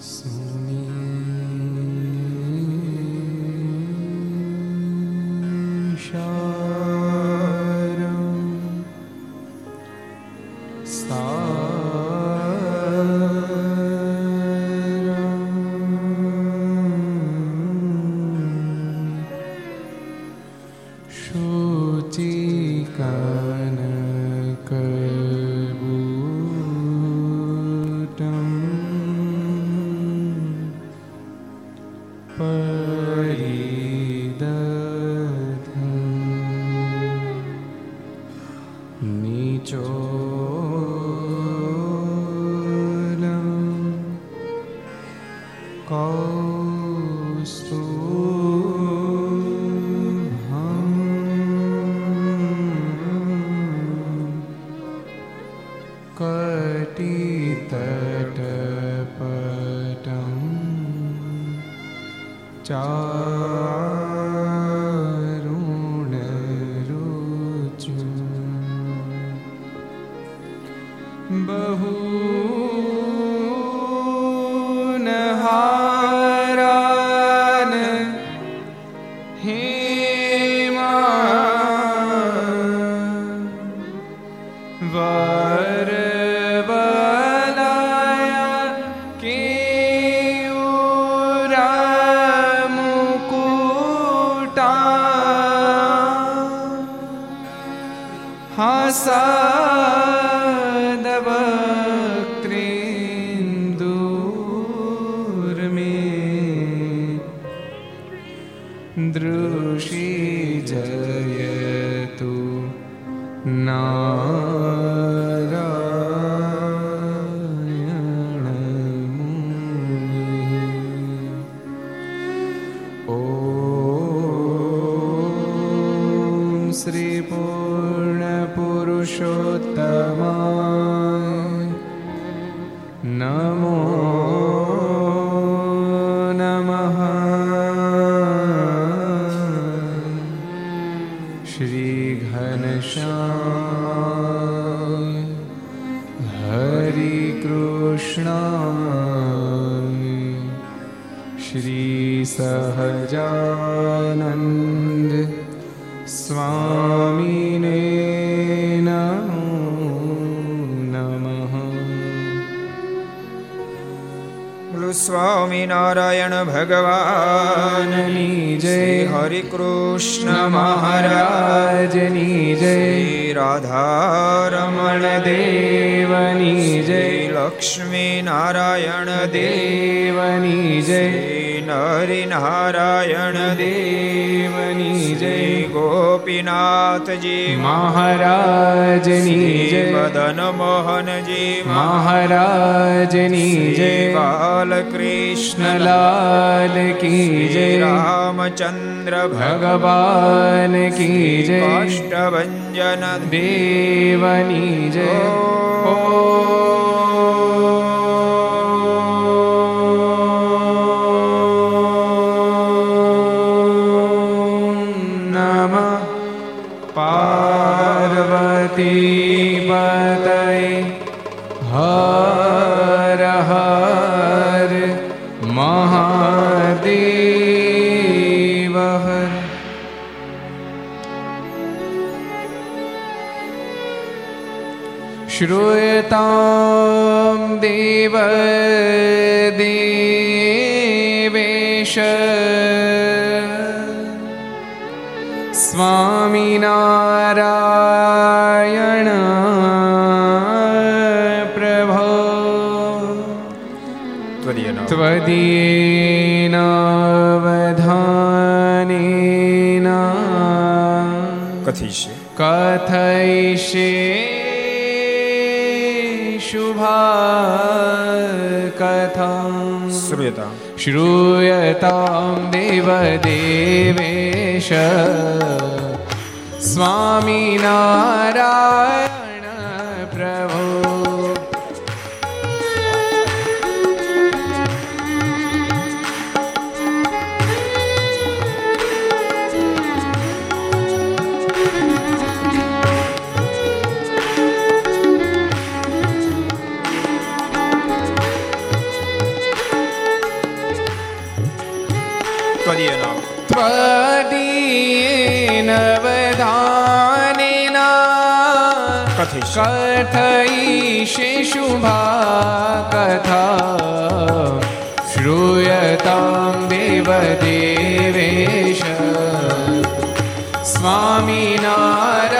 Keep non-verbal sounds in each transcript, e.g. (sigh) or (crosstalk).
Soon. Ramchandra भगवान् की जय अष्टभञ्जन देव देव देवेश स्वामिनारायण प्रभो त्वदीयनावधानेन कथयिष्ये कथयिष्ये शुभा कथं श्रूयता श्रूयतां देवदेवेश स्वामिनारा कथयिषे शुभा कथा श्रूयतां देवदेवेश स्वामिनारायण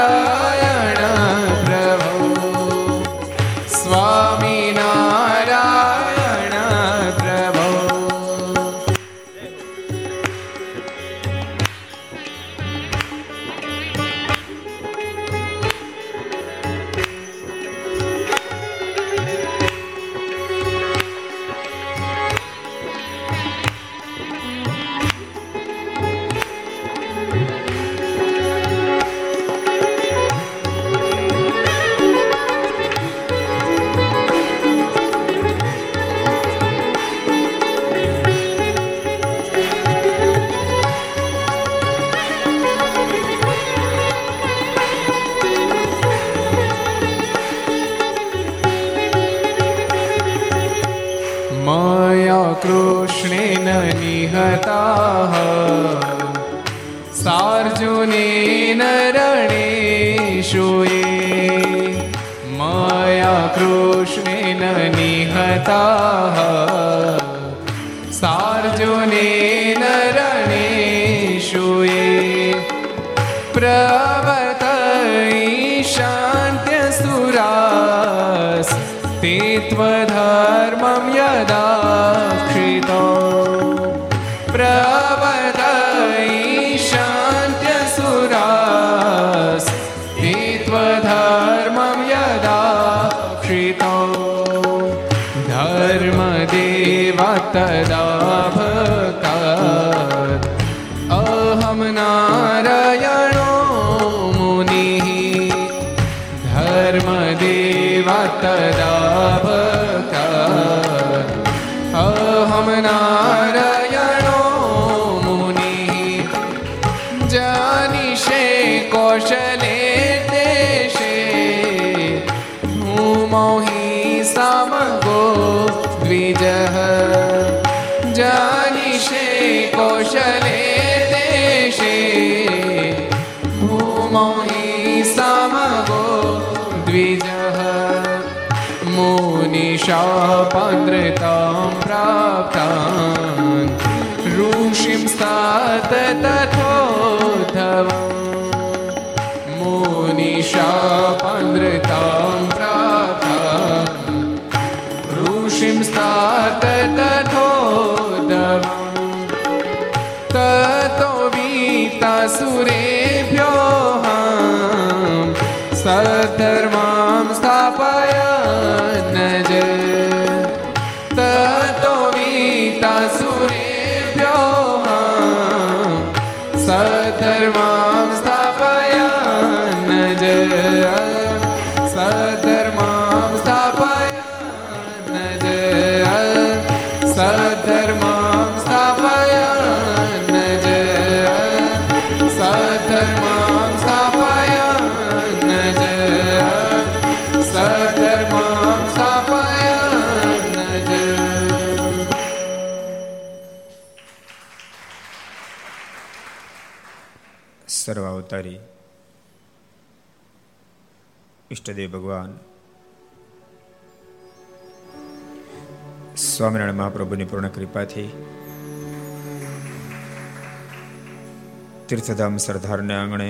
ઘાત તથો દરુણ તતો વીતા સુરે ભ્યો સધર્મ અવતારી. ઈષ્ટદેવ ભગવાન. સ્વામિનારાયણ મહાપ્રભુની પૂર્ણ કૃપાથી તીર્થધામ સરદારને આંગણે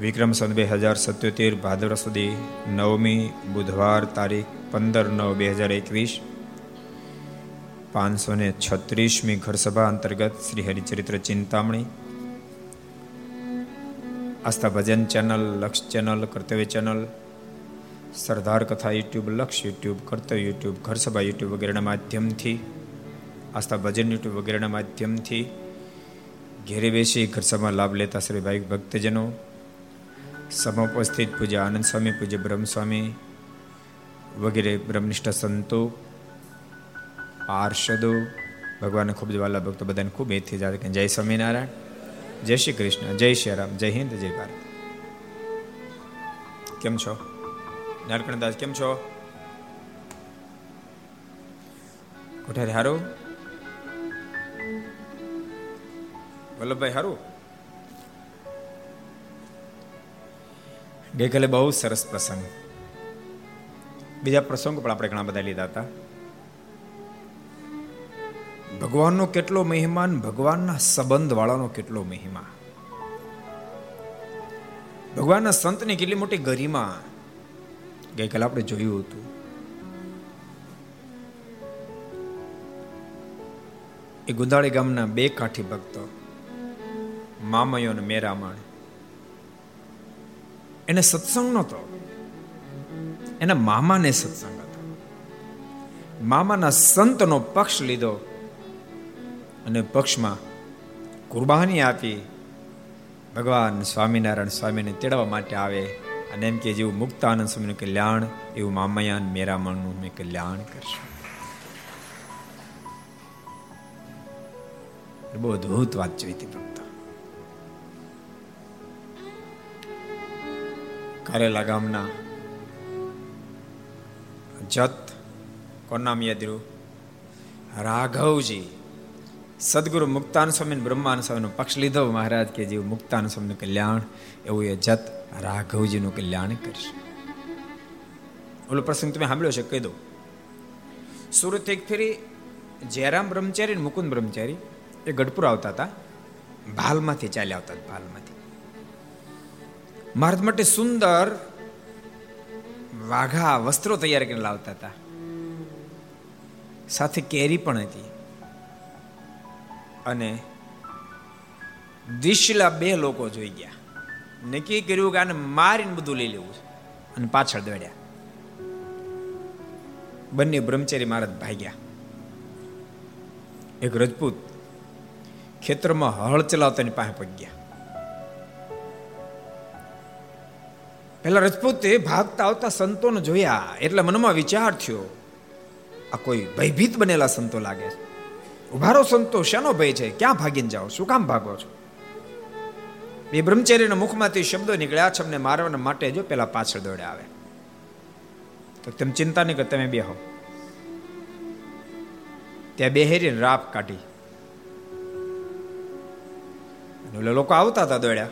વિક્રમ સંત બે હજાર સત્યોતેર ભાદર સુધી નવમી બુધવાર તારીખ પંદર નવ બે હજાર એકવીસ પાંચસો ને છત્રીસમી ઘરસભા અંતર્ગત Shri Haricharitra Chintamani Aastha Bhajan channel, Laksh channel, Kartavya channel, Sardar Katha YouTube, Laksh YouTube, કર્તવ્ય યુટ્યુબ, ઘરસભા યુટ્યુબ વગેરેના માધ્યમથી, આસ્થા ભજન યુટ્યુબ વગેરેના માધ્યમથી ઘેરે બેસી ઘરસભા લાભ લેતા શ્રી ભાઈ ભક્તજનો, સભા ઉપસ્થિત પૂજ્ય આનંદ સ્વામી, પૂજ્ય બ્રહ્મસ્વામી વગેરે બ્રહ્મનિષ્ઠ સંતો, પાર્ષદો, ભગવાનને ખૂબ જ વાલા ભક્તો બધાને ખૂબ એથી જાતે કે જય સ્વામિનારાયણ. જય શ્રી કૃષ્ણ, જય શ્રી રામ, જય હિન્દ, જય ભારત. કેમ છો? નારકણદાસ કેમ છો? કોઠારી હારું? વલ્લભભાઈ હારું? ગઈકાલે બહુ સરસ પ્રસંગ. બીજા પ્રસંગો પણ આપણે ઘણા બધા લીધા હતા. ભગવાનનો કેટલો મહિમાન ભગવાનના સંબંધ વાળાનો કેટલો મહિમા. ભગવાનના સંતની કેટલી મોટી ગરિમા. ગઈકાલે આપણે જોયું હતું. એ ગુંદાળી ગામના બે કાઠી ભક્તો, મામયો અને મેરામણ. એને સત્સંગ નહોતો. એના મામાને સત્સંગ હતો. મામાના સંતનો પક્ષ લીધો. અને પક્ષમાં કુરબાની આપી ભગવાન સ્વામિનારાયણ સ્વામીને તેડવા માટે આવે. અને એમ કે જેવું મુક્તાનંદ સ્વામીનું કલ્યાણ, એવું મામયાન મેરામણનું મેં કલ્યાણ કરશું. બહુ અદભુત વાત જોઈ હતી ભક્ત. કારેલા ગામના જત કોણ નામ રાઘવજી સદગુરુ મુક્તાન સ્વામી બ્રહ્માન સ્વામીનો પક્ષ લીધો. મહારાજ કે જેવું મુક્તાન સ્વામીનું કલ્યાણ, એવું એ જત રાઘવજીનું કલ્યાણ કરશે. ઓલો પ્રસંગ તમે સાંભળ્યો છે કહી દો સુરત એક ફેરી જયરામ બ્રહ્મચારી મુકુંદ બ્રહ્મચારી, એ ગઢપુર આવતા હતા. ભાલમાંથી ચાલ્યા આવતા ભાલમાંથી. મહારાજ માટે સુંદર વાઘા વસ્ત્રો તૈયાર કરીને લાવતા હતા. સાથે કેરી પણ હતી. અને દિશલા બે લોકો જોઈ ગયા. નક્કી કર્યું કે આને મારીને બધું લઈ લેવું અને પાછળ દોડ્યા. બંને બ્રહ્મચારી મહારાજ ભાગ્યા. એક રજપૂત ખેતરમાં હળ ચલાવતાની પાસે પગ્યા પેલા રજપૂતે ભાગતા આવતા સંતોને જોયા. એટલે મનમાં વિચાર થયો, આ કોઈ ભયભીત બનેલા સંતો લાગે છે. ઉભારો સંતોષ શેનો ભય છે? ક્યાં ભાગીને જાઓ? શું કામ ભાગો છો? એ બ્રહ્મચારીના મુખમાંથી શબ્દો નીકળ્યા છે અમને મારવાના માટે જો પેલા પાછળ દોડે આવે. તો તેમ ચિંતા નહીં કર તમે બેહો. ત્યાં બેહેરીને રાપ કાઢી. લોકો આવતા હતા દોડ્યા.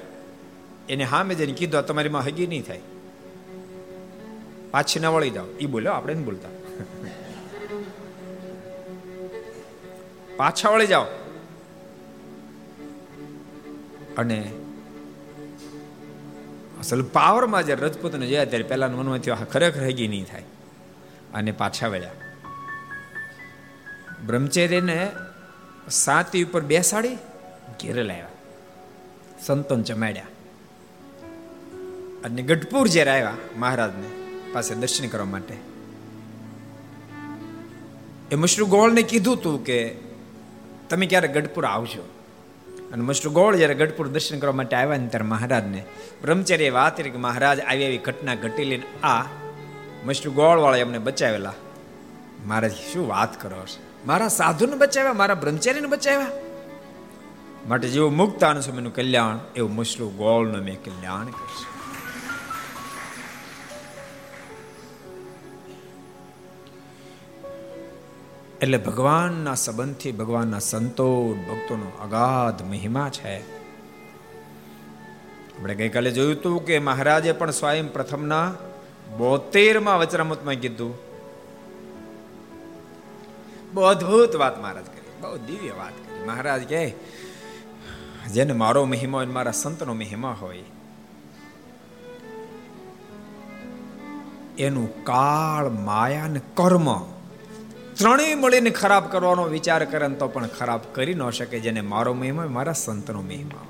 એને હા મેં જઈને કીધું તમારીમાં હગી નહીં થાય. પાછી ના વળી જાઓ. એ બોલ્યો, આપણે નહીં બોલતા. પાછા વળી જાઓ. અને અસલ પાવરમાં જે રજપૂતને જોયા ત્યારે પહેલા મનમાં થયો ખરેખર હગી નહીં થાય. અને પાછા વળ્યા બ્રહ્મચર્યને સાતી ઉપર બેસાડી ઘેરે લાવ્યા. સંતોન ચમાડ્યા અને ગઢપુર જ્યારે આવ્યા મહારાજને પાસે દર્શન કરવા માટે. એ મશરૂ ગોળને કીધું તું કે તમે ક્યારે ગઢપુર આવજો. અને મસ્ટર ગોળ જ્યારે ગઢપુર દર્શન કરવા માટે આવ્યા ને ત્યારે મહારાજને બ્રહ્મચર્ય વાત કે મહારાજ, આવી આવી ઘટના ઘટી લઈને આ મસ્ટર ગોળ વાળા એમને બચાવેલા. મહારાજ, શું વાત કરો છો? મારા સાધુને બચાવ્યા, મારા બ્રહ્મચારીને બચાવ્યા? માટે જેવું મુક્ત આનુ સમયનું કલ્યાણ, એવું મસ્ટર ગોળનું મેં કલ્યાણ કરશે. એટલે ભગવાનના સંબંધથી ભગવાનના સંતો, ભક્તોનો અગાધ મહિમા છે. આપણે ગઈકાલે જોયું હતું કે મહારાજે પણ સ્વયં પ્રથમના બોતેરમાં વચરામતમાં કીધું. બહુ અદભુત વાત મહારાજ કરી, બહુ દિવ્ય વાત કરી. મહારાજ કહે, જેને મારો મહિમા હોય મારા સંતનો મહિમા હોય, એનું કાળ, માયા ને કર્મ ત્રણેય મળીને ખરાબ કરવાનો વિચાર કરે તો પણ ખરાબ કરી ન શકે જેને મારો મહિમા મારા સંતનો મહિમા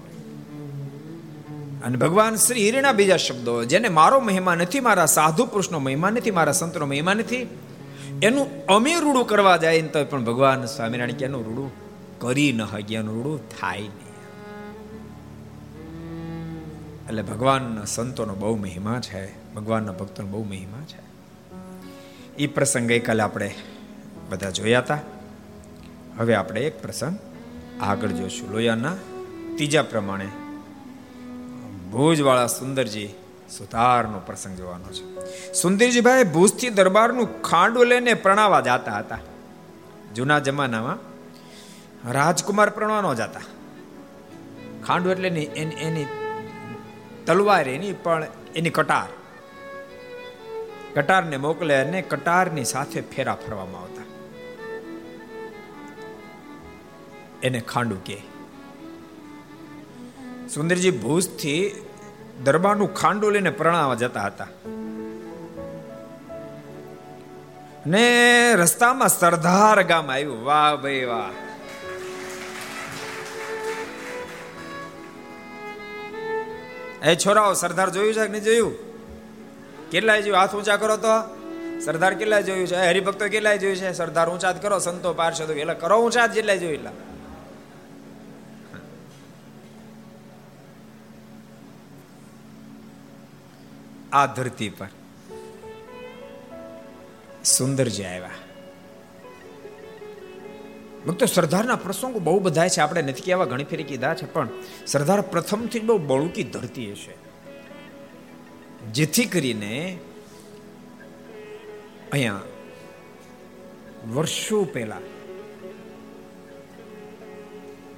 અને ભગવાન શ્રી હિરેના બીજા શબ્દો જેને મારો મહિમા નથી, મારા સાધુ પુરુષનો મહિમા નથી, મારા સંતનો મહિમા નથી, એનું અમે રૂડું કરવા જાય તો પણ ભગવાન સ્વામિનારાયણ કે એનું રૂડું કરી ન હકી એનું રૂડું થાય નહીં. એટલે ભગવાનના સંતોનો બહુ મહિમા છે, ભગવાનના ભક્તોનો બહુ મહિમા છે. એ પ્રસંગ ગઈકાલે આપણે બધા જોયા હતા હવે આપણે એક પ્રસંગ આગળ જોઈશું લોયાના ત્રીજા પ્રમાણે ભુજવાળા સુંદરજી સુતારનો પ્રસંગ જોવાનો છે. સુંદરજીભાઈ ભુજથી દરબારનું ખાંડું લઈને પ્રણાવા જાતા હતા. જૂના જમાનામાં રાજકુમાર પ્રણવાનો જતા ખાંડું એટલે એની એની તલવાર એની, પણ એની કટાર. કટારને મોકલે અને કટારની સાથે ફેરા ફરવામાં આવતા. એને ખાંડુ કે સુંદરજી ભૂજથી દરબારનું ખાંડું લઈને પ્રણાવવા જતા હતા. ને રસ્તામાં સરદાર ગામ આવ્યું. વાહ ભાઈ વાહ. એ છોરાઓ, સરદાર જોયું છે કે નહીં જોયું? કેટલાય જોયું? હાથ ઊંચા કરો તો. સરદાર કેટલાય જોયું છે? હરિભક્તો કેટલાય જોયું છે? સરદાર ઊંચા કરો, સંતો પાર્ષદો, એટલે કરો ઊંચા જેટલા જોયું એટલા. આ ધરતી પર. સુંદરજી આવ્યા. ભક્તો, સરદારના પ્રસંગો બહુ બધા છે. આપણે નથી કહેવા ઘણી ફેરી કીધા છે, પણ સરદાર પ્રથમથી જ બહુ બળુકી ધરતી હશે જેથી કરીને અહીંયા વર્ષો પહેલા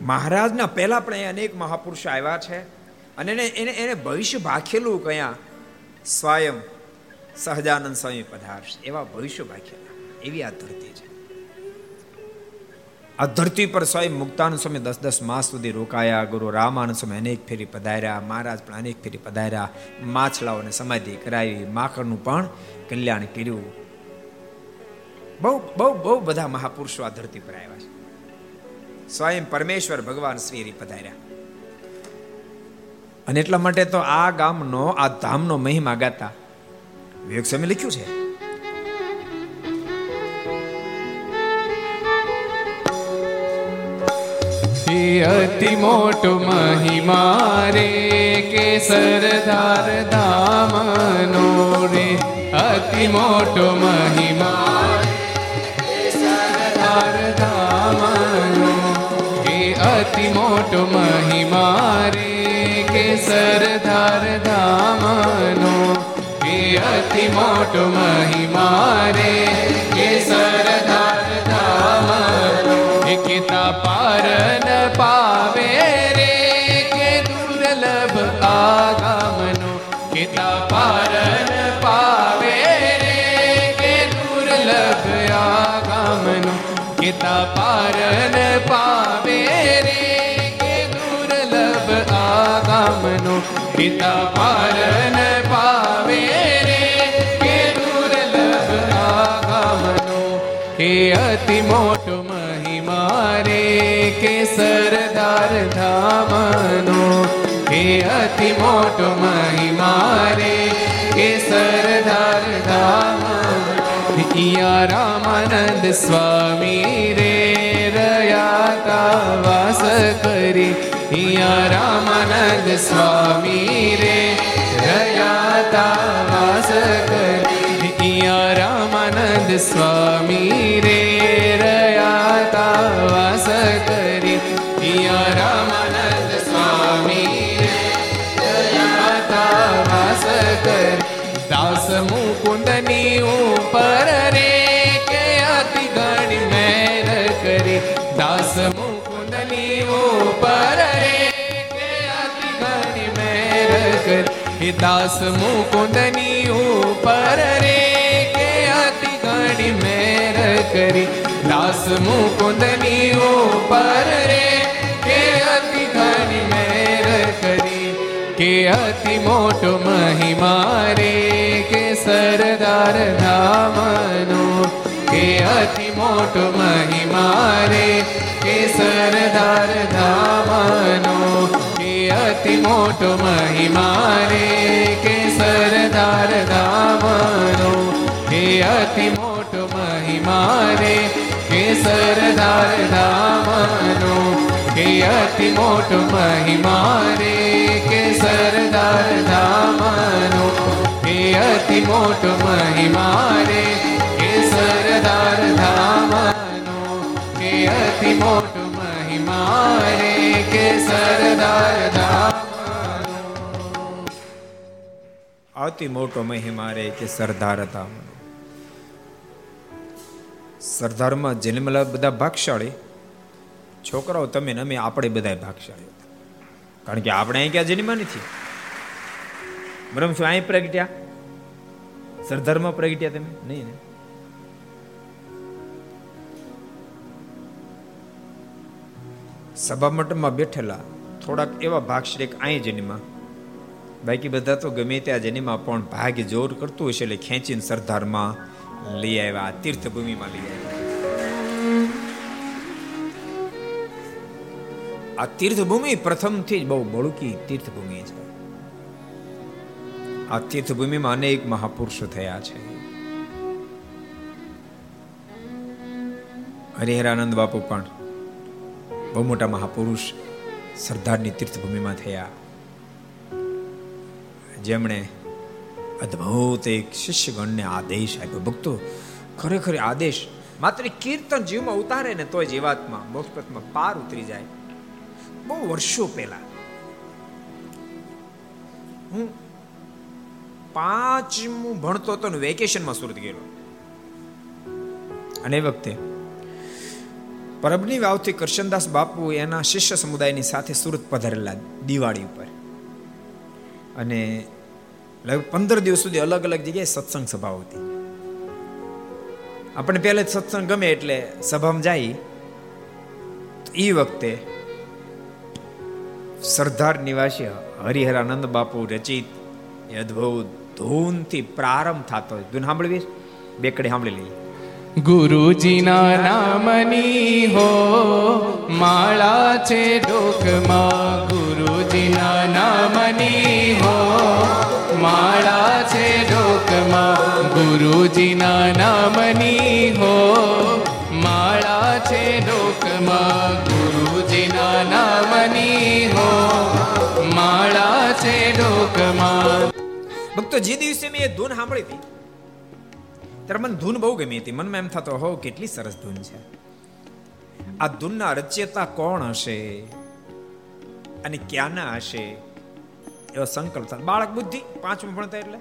મહારાજના પહેલા પણ અહીંયા અનેક મહાપુરુષો આવ્યા છે. અને એને એને એને ભવિષ્ય ભાખેલું કયા સ્વયં સહજાનંદ સ્વામી પધારશે. એવા ભવિષ્ય ભાખ્યા એવી આ ધરતી છે. આ ધરતી પર સ્વયં મુક્તાનંદ સ્વામી દસ દસ માસ સુધી રોકાયા, ગુરુ રામાનંદ સ્વામી અનેક ફેરી પધાર્યા, મહારાજ પણ અનેક ફેરી પધાર્યા માછલાઓને સમાધિ કરાવી, માખણનું પણ કલ્યાણ કર્યું. બહુ બહુ બહુ બધા મહાપુરુષો આ ધરતી પર આવ્યા છે. સ્વયં પરમેશ્વર ભગવાન શ્રી પધાર્યા. અને એટલા માટે તો આ ગામનો, આ ધામનો મહિમા ગાતા. વિવેક સ્વામી લખ્યું છે. અતિ મોટો મહિમા રે કેસરધાર ધામનો રે. અતિ મોટો મહિમા કેસરધાર ધામનો એ અતિ મોટો મહિમા રે કેસરધાર ધામનો કે અતિ મોટો મહિમા રે. અતિ મોટો કે સરદાર ધામનો હે અતિ મોટો મહિમા રે, કે સરદાર ઈયા રામાનંદ સ્વામી ઈયા રામાનંદ સ્વામી રે રયાતા વાસ કરી ઈયા રામાનંદ સ્વામી કરી દાસ મુકુંદની ઉપર રે કે અતિ ઘણી મેર કરી. દાસ મુકુંદની ઉપર રે કે અતિ ઘણી મેર કરી. કે અતિ મોટો મહિમા રે કે સરદાર ધામનો. કે અતિ મોટો મહિમા રે કે સરદાર ધામનો. અતિ મોટો મહિમા રે કે સરદાર દામનો. હે અતિ મોટો મહિમા રે કે સરદાર દામનો. હે અતિ મોટો મહિમા રે કે સરદાર દામનો. હે અતિ મોટો મહિમા રે કે અતિ મોટો મહિમા રે કે સરદાર હતા સરદારમાં જન્મેલા બધા ભાગશાળી છોકરાઓ તમે ને અમે આપણે બધા ભાગશાળી કારણ કે આપણે અહીં ક્યાં જન્મા નથી બ્રહ્મ શું અહીં પ્રગટ્યા સરદારમાં પ્રગટ્યા તમે નહીં ને સભા મંડપમાં બેઠેલા થોડાક એવા ભાગશ્રેક અહીં જન્મા. બાકી બધા તો ગમે ત્યાં જન્મા, પણ ભાગ્ય જોર કરતું હશે એટલે ખેંચીને સરદારમાં લઈ આવ્યા, તીર્થભૂમિમાં લઈ આવ્યા. આ તીર્થભૂમિ પ્રથમથી જ બહુ બળુકી તીર્થભૂમિ છે. આ તીર્થભૂમિમાં અનેક મહાપુરુષો થયા છે. હરિહરાનંદ બાપુ પણ બહુ મોટા મહાપુરુષ સરદારની તીર્થભૂમિમાં થયા. જેમણે અદ્ભુત એક શિષ્યગણને આદેશ આપ્યો. ભક્તો, ખરેખર આદેશ માત્ર કીર્તન જીવમાં ઉતારે ને તોય જીવાત્મા મોક્ષપથમાં પાર ઉતરી જાય. બહુ વર્ષો પહેલા હું પાંચમું ભણતો હતો ને વેકેશનમાં સુરત ગયેલો. અને એ વખતે પરબની વાવથી કરશનદાસ બાપુ એના શિષ્ય સમુદાયની સાથે સુરત પધારેલા દિવાળી ઉપર. અને લગભગ પંદર દિવસ સુધી અલગ અલગ જગ્યાએ સત્સંગ સભાઓ હતી. આપણે પહેલે જ સત્સંગ ગમે એટલે સભામાં જાય. એ વખતે સરદાર નિવાસી હરિહરાનંદ બાપુ રચિત એ અદભુત ધૂનથી પ્રારંભ થતો. ધૂન સાંભળવી? બેકડી સાંભળી લઈએ. ગુરુજીના નામની હો, માળા છે ડોકમાં. ગુરુજીના નામની હો, માળા છે ડોકમાં. ગુરુજીના નામની હો, માળા છે ડોકમાં. ગુરુજીના નામની હો, માળા છે ડોકમાં. ભક્તો, જે દિવસે મેં ધૂન સાંભળી હતી ત્યારે મને ધૂન બહુ ગમી હતી. મનમાં એમ થતો, હો, કેટલી સરસ ધૂન છે. આ ધૂનના રચયતા કોણ હશે? અને ક્યાંના હશે? એવો સંકલ્પ થાય. બાળક બુદ્ધિ પાંચમું ભણતા એટલે?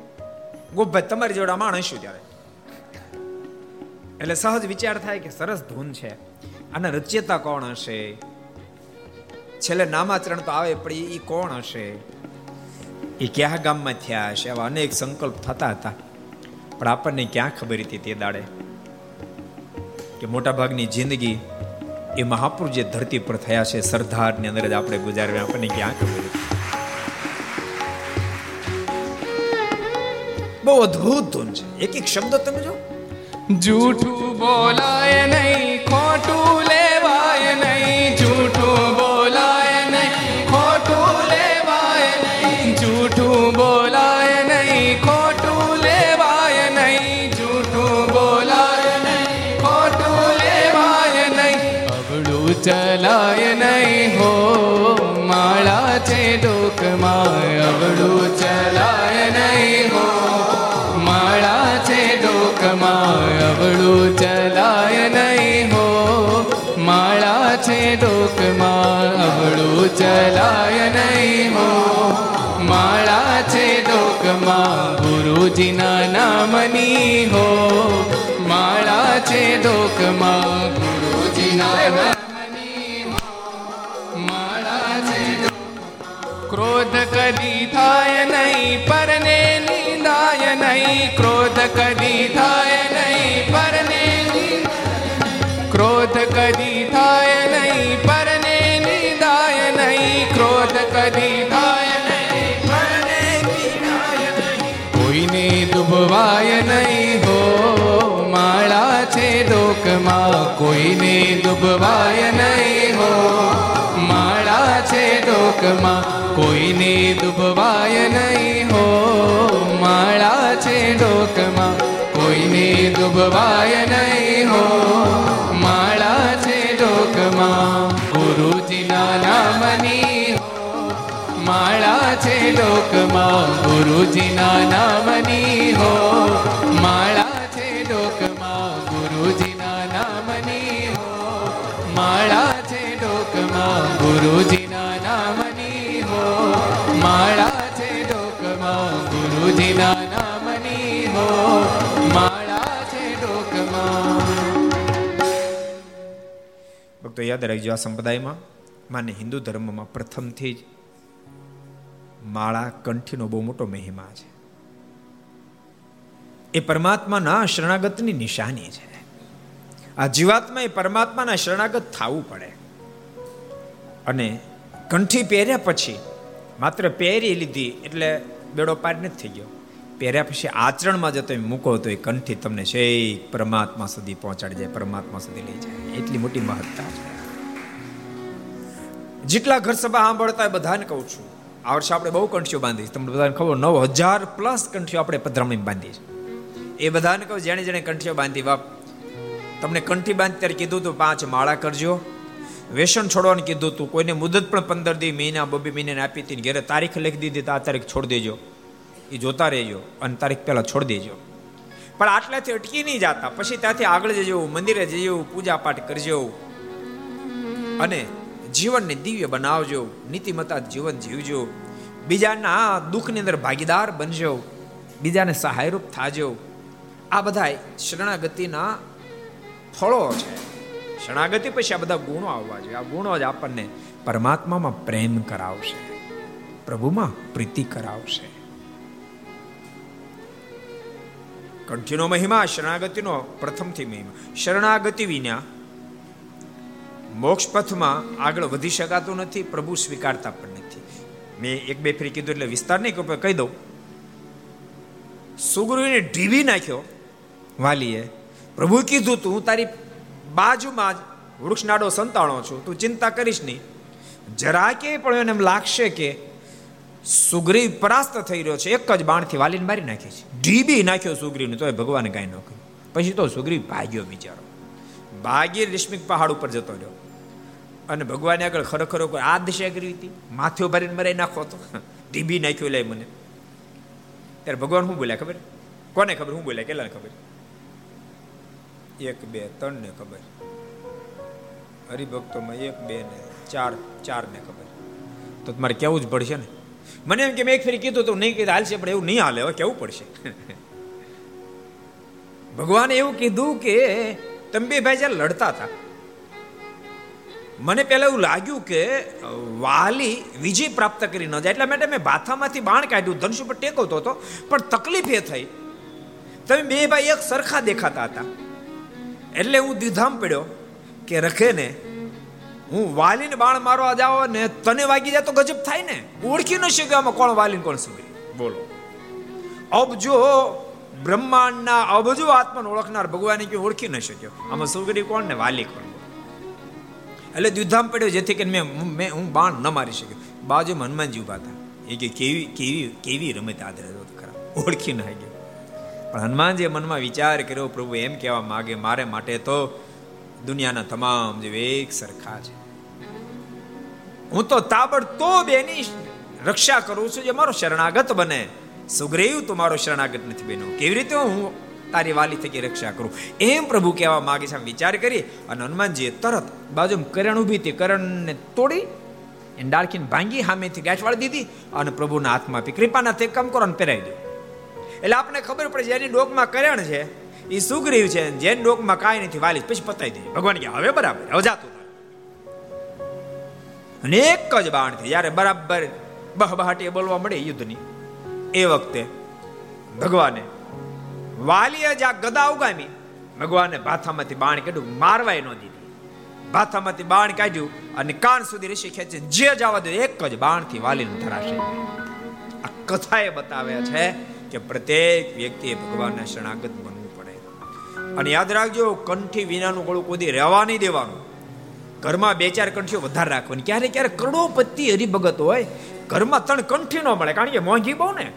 ગોપભાઈ તમારી જોડે માણ હશું ત્યારે. એટલે સહજ વિચાર થાય કે સરસ ધૂન છે. આના રચયતા કોણ હશે? છેલ્લે નામાચરણ તો આવે, પણ એ કોણ હશે? એ ક્યાં ગામમાં થયા હશે? આવા અનેક સંકલ્પ થતા હતા. પણ આપણને ક્યાં ખબર હતી તે દાડે? કે મોટા ભાગની જિંદગી એ મહાપુરુષ જે ધરતી પર થયા છે, સરદારની અંદર જ આપણે ગુજારવી આપણને ક્યાં ખબર હતી? બહુ અદ્ભુત ધૂન છે. એક એક શબ્દ તમે જો. જૂઠું બોલાય નહીં, ખોટું ગુરુજીના નામની હો, માળા છે ડોકમાં ગુરુજીના નામની હો, માળા છે ક્રોધ કદી થાય નહીં, પરને નિંદાય નહીં. ક્રોધ કદી થાય નહીં, પરને ક્રોધ કદી થાય નહીં, પરને નિંદાય નહીં. ક્રોધ કદી નહીં હો. માળા છે ડોકમાં, કોઈને દુભવાય નહીં હો. માળા છે ડોકમાં, કોઈને દુભવાય નહીં હો. માળા છે ડોકમાં, કોઈને દુભવાય નહીં હો. માળા છે ડોકમાં, ગુરુજીના નામની માળા છે લોકમાં ગુરુજીના નામની હો. માળા છે ડોકમાં ગુરુજીના નામની હો. માળા છે ડોકમાં ગુરુજીના નામની હો. માળા છે ડોકમાં ગુરુજીના નામની હો. માળા છે ડોકમાં ભક્તો, યાદ રાખજો આ સંપ્રદાયમાં માને હિન્દુ ધર્મમાં પ્રથમથી જ માળા કંઠીનો બહુ મોટો મહિમા છે. એ પરમાત્માના શરણાગતની નિશાની છે. આ જીવાત્મા એ પરમાત્માના શરણાગત થવું પડે. અને કંઠી પહેર્યા પછી, માત્ર પહેરી લીધી એટલે બેડો પાર નથી થઈ ગયો. પહેર્યા પછી આચરણમાં જો તમે મૂકો તો એ કંઠી તમને છે પરમાત્મા સુધી પહોંચાડી જાય, પરમાત્મા સુધી લઈ જાય. એટલી મોટી મહત્તા છે. જેટલા ઘર સભા સાંભળતા બધાને કહું છું, આ વર્ષે આપણે બહુ કંઠીઓ બાંધી તમને બધાને ખબર નવ હજાર પ્લસ કંઠીઓ આપણે પધરામણી બાંધી છે એ બધાને કહું, જેણે જેણે કંઠીઓ બાંધી બાપ તમને કંઠી બાંધી ત્યારે કીધું તું, પાંચ માળા કરજો. વેસન છોડવાનું કીધું તું, કોઈને મુદત પણ પંદર દી, મહિના, બબે મહિને આપી હતી ઘરે તારીખ લખી દીધી આ તારીખ છોડી દેજો. એ જોતા રહેજો, અને તારીખ પહેલાં છોડી દેજો. પણ આટલાથી અટકી નહીં જતા, પછી ત્યાંથી આગળ જજો, મંદિરે જજો પૂજા પાઠ કરજો. અને જીવનને દિવ્ય બનાવજો નીતિમતા જીવન જીવજો. બીજાના દુઃખની અંદર ભાગીદાર બનજો. બીજાને સહાયરૂપ થાજો. આ બધા શરણાગતિના ફળો છે. શરણાગતિ પછી આ બધા ગુણો આવવા જોઈએ. આ ગુણો જ આપણને પરમાત્મામાં પ્રેમ કરાવશે. પ્રભુમાં પ્રીતિ કરાવશે. કંઠીનો મહિમા, શરણાગતિનો પ્રથમથી મહિમા. શરણાગતિ વિના મોક્ષ પથમાં આગળ વધી શકાતું નથી, પ્રભુ સ્વીકારતા પણ નથી. મેં એક બે ફેરી કીધું એટલે વિસ્તાર નહીં કહી દઉં. સુગુરુને ઢીવી નાખ્યો. વાલીએ પ્રભુ કીધું તું તારી બાજુમાં જ વૃક્ષનાડો સંતાણો છું, તું ચિંતા કરીશ નહીં. જરા કે પણ એને એમ લાગશે કે સુગ્રીવ પરાસ્ત થઈ રહ્યો છે, એક જ બાણથી વાલીને મારી નાખી છે. ઢીબી નાખ્યો સુગ્રીવને, તોય ભગવાને કાંઈ ન કર્યું પછી તો સુગ્રીવ ભાગ્યો બિચારો. ભાગી રેશમિક પહાડ ઉપર જતો રહ્યો. અને ભગવાને આગળ ખરેખર આ દિશા કરી હતી? માથે ભરીને મરાઈ નાખો તો? ઢીબી નાખ્યો લે મને. ત્યારે ભગવાન શું બોલ્યા ખબર? કોને ખબર? હું બોલ્યા? કેટલાને ખબર? એક, બે ત્રણ ને ખબર. હરિભક્તોમાં એક, બે ને ચાર ચાર ને ખબર. તો તમારે કેવું જ પડશે ને? મને એમ કે મેં એક ફેરી કીધું તો નહીં કીધું, હાલશે, પણ એવું નહીં હાલે, હવે કેવું પડશે? (laughs) ભગવાને એવું કીધું કે તમે ભાઈ જ્યારે લડતા હતા, મને પહેલા એવું લાગ્યું કે વાલી વિજય પ્રાપ્ત કરી ન જાય, એટલા માટે મેં ભાથામાંથી બાણ કાઢ્યું, ધનુષ ઉપર ટેકવતો હતો, પણ તકલીફ એ થઈ. તમે બે ભાઈ એક સરખા દેખાતા હતા. એટલે હું દીધામ પડ્યો કે રખે ને હું વાલીને બાણ મારવા જાવ ને તને વાગી જાય તો ગજબ થાય ને. ઓળખી ન શક્યો આમાં કોણ વાલીને કોણ સુગરી બોલો. અબજો બ્રહ્માંડના અબજો આત્માને ઓળખનાર ભગવાને કે ઓળખી ન શક્યો આમાં સુગરી કોણ ને વાલી કોણ? એટલે દ્વિધામ પડ્યો જેથી કરીને મેં મેં હું બાણ ન મારી શક્યો. બાજુમાં હનુમાનજી ઊભા હતા. એ કે કેવી કેવી કેવી રમત આદરે ખરા. ઓળખી ના ગયો પણ હનુમાનજીએ મનમાં વિચાર કર્યો, પ્રભુ, એમ કહેવા માગે, મારે માટે તો દુનિયાના તમામ જે એક સરખા છે. હું તો તાબડતોબ એની રક્ષા કરું છું જે મારો શરણાગત બને. સુગ્રીવ, તું મારો શરણાગત નથી બન્યો. કેવી રીતે હું તારી વાલી થકી રક્ષા કરું? એમ પ્રભુ કહેવા માંગે છે. વિચાર કરી અને હનુમાનજીએ તરત બાજુમાં કરણ ઊભી હતી. કરણને તોડી એને ડાળખીને ભાંગી સામેથી ગાંઠવાળી દીધી અને પ્રભુના હાથમાં આપી. કૃપાના તે કામ કરો અને પહેરાવી દો. એટલે આપણે ખબર પડે જેની ડોકમાં કરણ છે એ સુગ્રીવ છે જેની ડોકમાં કાંઈ નથી, વાલી પછી પતાવી દે. ભગવાન કે હવે બરાબર, હવે જાતું અને એક જ બાણથી જ્યારે બરાબર બહબહાટી બોલવા મળે યુદ્ધની, એ વખતે ભગવાને વાલીએ જ્યાં ગદા ઉગામી. ભગવાને ભાથામાંથી બાણ કાઢ્યું, મારવાય ન દીધી. ભાથામાંથી બાણ કાઢ્યું અને કાન સુધી ઋષિ ખેંચે જે જવા દે, એક જ બાણથી વાલીને ધરાશે. આ કથા એ બતાવે છે કે પ્રત્યેક વ્યક્તિએ ભગવાનના શરણાગત બનવું પડે. અને યાદ રાખજો, કંઠી વિનાનું ગળું કોદી રહેવા નહીં દેવાનું. ઘરમાં બે ચાર કંઠીઓ વધારે રાખવાની. ક્યારે ક્યારે કરોડોપતિ હરિભગત હોય, ઘરમાં ત્રણ કંઠી ન મળે, કારણ કે મોંઘી બહુ ને.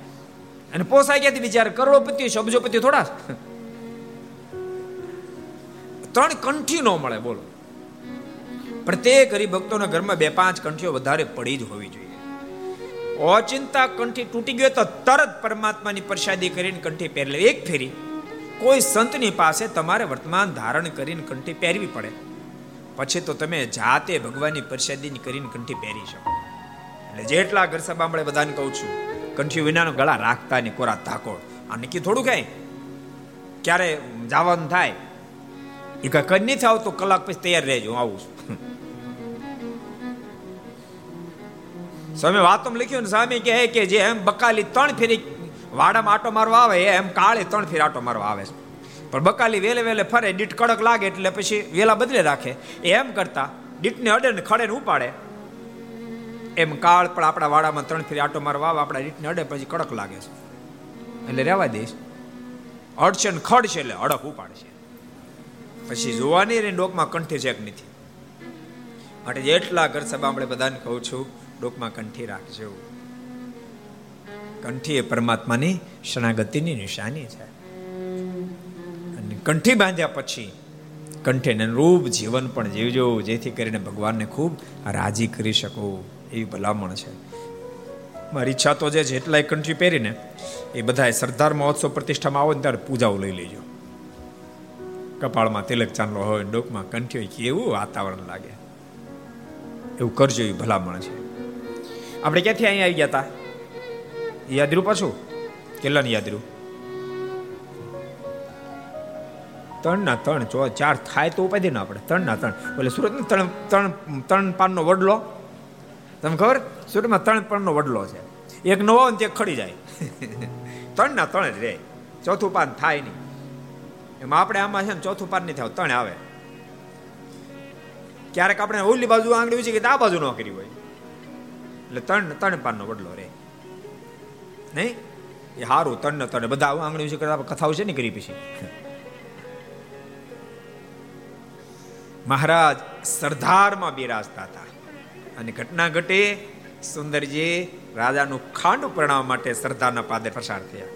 અને પોસાય ક્યાંથી બિચાર? કરોડોપતિ શબ્દોપતિ થોડા. ત્રણ કંઠી ન મળે, બોલો. પ્રત્યેક હરિભક્તોના ઘરમાં બે પાંચ કંઠીઓ વધારે પડી જ હોવી જોઈએ. ઓચિંતા કંઠી તૂટી ગયો તો તરત પરમાત્માની પ્રસાદી કરીને કંઠી પહેરી લે એક ફેરી. કોઈ સંતની પાસે તમારે વર્તમાન ધારણ કરીને કંઠી પહેરવી પડે. પછી તો તમે જાતે ભગવાનની પ્રસાદી કરીને કંઠી પહેરી શકો. એટલે જેટલા ઘર સભામળે બધાને કહું છું, કંઠી વિનાનો ગળા રાખતા ને કોરા ધાકોળ. આ નક્કી થોડું કઈ ક્યારે જવાનું થાય? એ કઈ કઈ નથી આવતું, કલાક પછી તૈયાર રહેજો આવું છું. સ્વામી વાતોમાં લખ્યું ને સ્વામી કહે કે જે એમ બકાલી ત્રણ ફેરી વાડામાં આટો મારવા આવે એમ કાળે ત્રણ ફેર આટો મારવા આવે છે. પણ બકાલી વેલે વેલે ફરે, દીઠ કડક લાગે એટલે પછી વેલા બદલે રાખે. એમ કરતા, દીઠને અડે ને ખડે ને ઉપાડે. એમ કાળ પણ આપણા વાડામાં ત્રણ ફેરી આટો મારવા આવે, આપણા દીટને અડે પછી કડક લાગે છે. એટલે રહેવા દઈશ અડશે ને ખડ છે એટલે અડક ઉપાડશે. પછી જોવાની ડોકમાં કંઠી છે નથી. માટે જેટલા ઘર સભા આપણે બધાને કહું છું ડોકમાં કંઠી રાખજો. કંઠી એ પરમાત્માની શરણાગતિની નિશાની છે. અને કંઠી બાંધ્યા પછી કંઠીને રૂપ જીવન પણ જીવજો, જેથી કરીને ભગવાનને ખૂબ રાજી કરી શકો એવી ભલામણ છે. મારી ઈચ્છા તો જે જેટલાય કંઠી પહેરીને એ બધાએ સરદાર મહોત્સવ પ્રતિષ્ઠામાં આવો ને ત્યારે પૂજાઓ લઈ લેજો. કપાળમાં તિલક ચાંદલો હોય ડોકમાં કંઠી હોય કેવું વાતાવરણ લાગે. એવું કરજો એ ભલામણ છે. આપણે ક્યાંથી અહીંયા આવી ગયા હતા યાદરું પાછું? કેટલાની યાદરું? ત્રણ ના ત્રણ ચો ચાર થાય તો ઉપાધી ના આપણે. ત્રણ ના ત્રણ. એટલે સુરત ત્રણ ત્રણ ત્રણ પાનનો વડલો. તમને ખબર? સુરતમાં ત્રણ પાનનો વડલો છે. એક નવો ને તે ખડી જાય. (laughs) ત્રણ ના ત્રણ જ રહે ચોથું પાન થાય નહીં. એમાં આપણે આમાં છે ને ચોથું પાન નહીં થાય ત્રણ આવે. ક્યારેક આપણે ઓલી બાજુ આંગળી છે કે આ બાજુ ન કરી હોય. એટલે ત્રણ ત્રણ પાનનો વડલો રહે નહીં? એ સારું ત્રણ ત્રણ બધા આંગળી કરતા કથાઓ છે ને કરી પછી? મહારાજ સરદારમાં બિરાજતા હતા. અને ઘટના ઘટે સુંદરજી રાજાનું ખાંડ પરણાવવા માટે સરદારના પાદે પસાર થયા.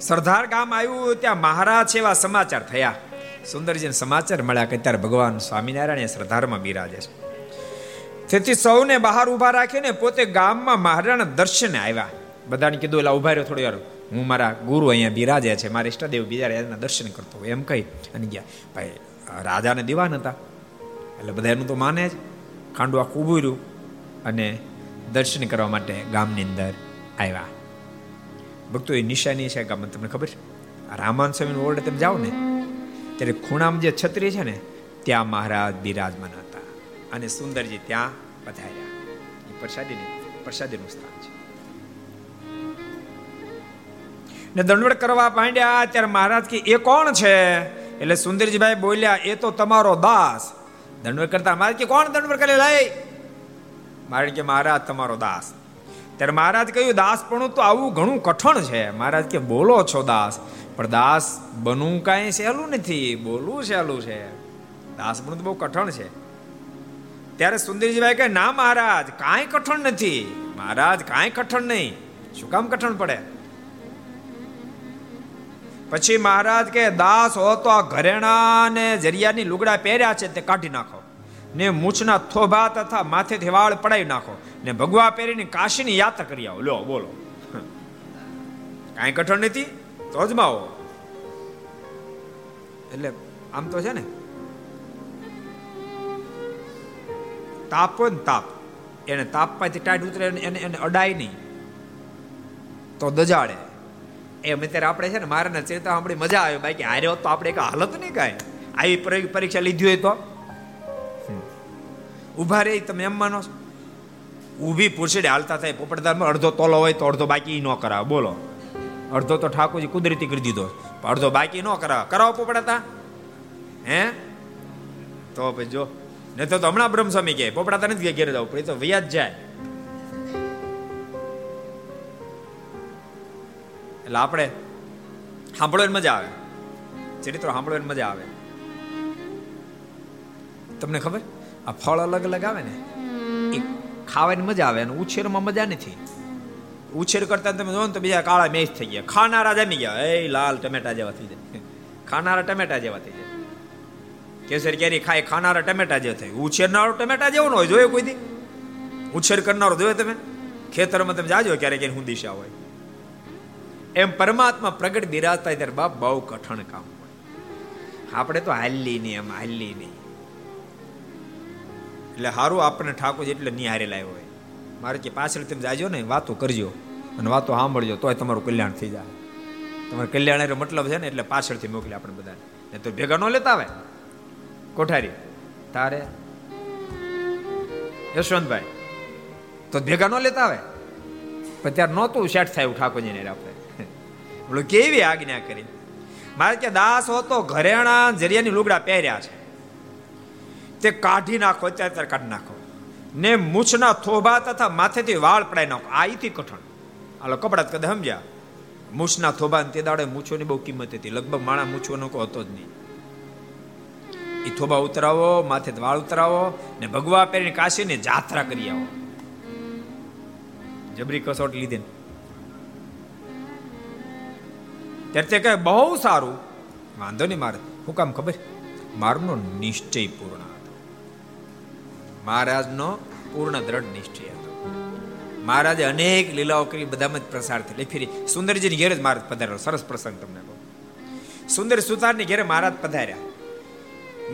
સરદાર ગામ આવ્યું, ત્યાં મહારાજ એવા સમાચાર થયા. સુંદરજીને સમાચાર મળ્યા કે ત્યારે ભગવાન સ્વામિનારાયણ એ સરદારમાં બિરાજે છે. તેથી સૌને બહાર ઊભા રાખીને પોતે ગામમાં મહારાણા દર્શને આવ્યા. બધાને કીધું એટલે ઊભા રહ્યો થોડી વાર હું મારા ગુરુ અહીંયા બિરાજે છે. મારા ઈષ્ટદેવ બીજા એના દર્શન કરતો એમ કહી અને ગયા. ભાઈ, રાજાને દીવાન હતા. એટલે બધા એનું તો માને જ. ખાંડવા ઊભું રહ્યું અને દર્શન કરવા માટે ગામની અંદર આવ્યા. ભક્તો, એ નિશાની છે ગામમાં, તમને ખબર છે? રામાન સ્વામીનું ઓરડે તમે જાઓ ને. ત્યારે ખૂણામાં જે છત્રી છે ને, ત્યાં મહારાજ બિરાજમાન હતા. અને સુંદરજી ત્યાં પધાર્યા. એ પ્રસાદીની, પ્રસાદીનું સ્થાન છે. ને દંડવડ કરવા માંડ્યા, ત્યારે મહારાજ કે, એ કોણ છે? એટલે સુંદરજીભાઈ બોલ્યા, એ તો તમારો દાસ. દંડવડ કરતા મહારાજ કે, કોણ દંડવડ કરે લઈ? મહારાજ કે, મહારાજ, તમારો દાસ. ત્યારે મહારાજ કહ્યું દાસ પણ તો આવું ઘણું કઠણ છે. મહારાજ કે, બોલો છો દાસ. પણ દાસ બનવું કાંઈ સહેલું નથી, બોલવું સહેલું છે. દાસ બનવું તો બહુ કઠણ છે. ત્યારે સુંદરજીભાઈ કહે, ના મહારાજ, કાંઈ કઠણ નથી. મહારાજ, કાંઈ કઠણ નહીં. શું કામ કઠણ પડે? પછી મહારાજ કે દાસ હો તો આ ઘરેણા ને જરિયાની લુગડા પહેર્યા છે તે કાઢી નાખો. ને મૂછના થોભા તથા માથેથી વાળ પડાવી નાખો. ને ભગવા પહેરીને કાશીની યાત્રા કરી આવો. લો બોલો. કાંઈ કઠણ નથી? તો અજમાવો એટલે આમ તો છે ને? તાપ ને તાપ. એને તાપમાંથી ટાઈટ ઉતરે એને એને અડાય નહીં. તો દજાડે. એમ અત્યારે આપણે છે ને મારાના ચેતા સાંભળી મજા આવે. બાકી હાર્યો તો આપણે એક હાલત નહીં કાંઈ. આવી પરીક્ષા લીધી હોય તો? ઊભા રહી તમે એમ માનો ઊભી પૂછડે હાલતા થાય પોપટદારમાં અડધો તોલો હોય તો અડધો બાકી ન કરાવે. બોલો. અડધો તો ઠાકોરજી કુદરતી કરી દીધો. અડધો બાકી ન કરાવ. કરાવો પોપડાતા હે? તો પછી જો ને તો હમણાં બ્રહ્મસ્વામી કહે પોપડાતા નથી ઘેર જવું પડે તો વ્યાજ જાય. એટલે આપણે સાંભળવાની મજા આવે. ચરિત્રો સાંભળવાની મજા આવે. તમને ખબર? આ ફળ અલગ અલગ આવે ને. એ ખાવાની મજા આવે અને ઉછેરમાં મજા નથી. ઉછેર કરતા તમે જો ને તો બીજા કાળા મેચ થઈ ગયા. ખાનારા જમી ગયા. એ લાલ ટમેટા જેવા થઈ જાય. ખાનારા ટમેટા જેવા થઈ જાય. કેસર કેરી ખાય, ખાનારા ટમેટા જેવા થાય. ઉછેરનારો ટમેટા જેવો ન હોય, જોયો કોઈ દી? ઉછેર કરનારો જોયો તમે? ખેતરમાં તમે જાજો ક્યારેક હું દિશા હોય. એમ પરમાત્મા પ્રગટ બિરાજતા ત્યારે બાપ બહુ કઠણ કામ હોય. આપણે તો હાલી નહીં એમ, હાલી નહીં. એટલે સારું આપણને ઠાકોર એટલે નિહારે લાવ્યો હોય. મારે કે પાછળ તમે જાજો ને, વાતો કરજો અને વાતો સાંભળજો, તોય તમારું કલ્યાણ થઈ જાય. તમારે કલ્યાણ મતલબ છે ને, એટલે પાછળથી મોકલે આપણે બધાને. ને તો ભેગા ન લેતા આવે. કોઠારી, તારે? યશવંતભાઈ, તો ભેગા ન લેતા આવે? પણ ત્યારે નહોતું સેટ થાય ઠાકોરજીને આપણે. બોલો, કેવી આજ્ઞા કરી? મારે કે દાસ હો તો ઘરેણા જરિયાની લુગડા પહેર્યા છે. તે કાઢી નાખો અત્યારે કાઢી નાખો. ને મૂછના થોભા તથા માથેથી વાળ પડાઈ નાખો આ ઈથી કઠણ આલો કપડા કદે સમજ્યા? મૂછના થોભા તે દાડે મૂછોની બહુ કિંમત હતી. લગભગ માણા મૂછોનો કો હતો જ નહીં. એ થોભા ઉતરાવો માથે વાળ ઉતરાવો ને ભગવા પહેરીને કાશીને જાત્રા કરી આવો. જબરી કસોટ લીધી ત્યારે તે કહે, બહુ સારું. વાંધો નહીં મારે. હું કામ ખબર? મારનો નિશ્ચય પૂર્ણ. મહારાજનો પૂર્ણ દ્રઢ નિશ્ચય હતો. મહારાજે અનેક લીલાઓ કરી બધામાં જ પ્રસાર થઈ ફરી, સુંદરજીની ઘેરે જ મહારાજ પધાર્યો. સરસ પ્રસંગ તમને કહું. સુંદર સુતારની ઘેરે મહારાજ પધાર્યા.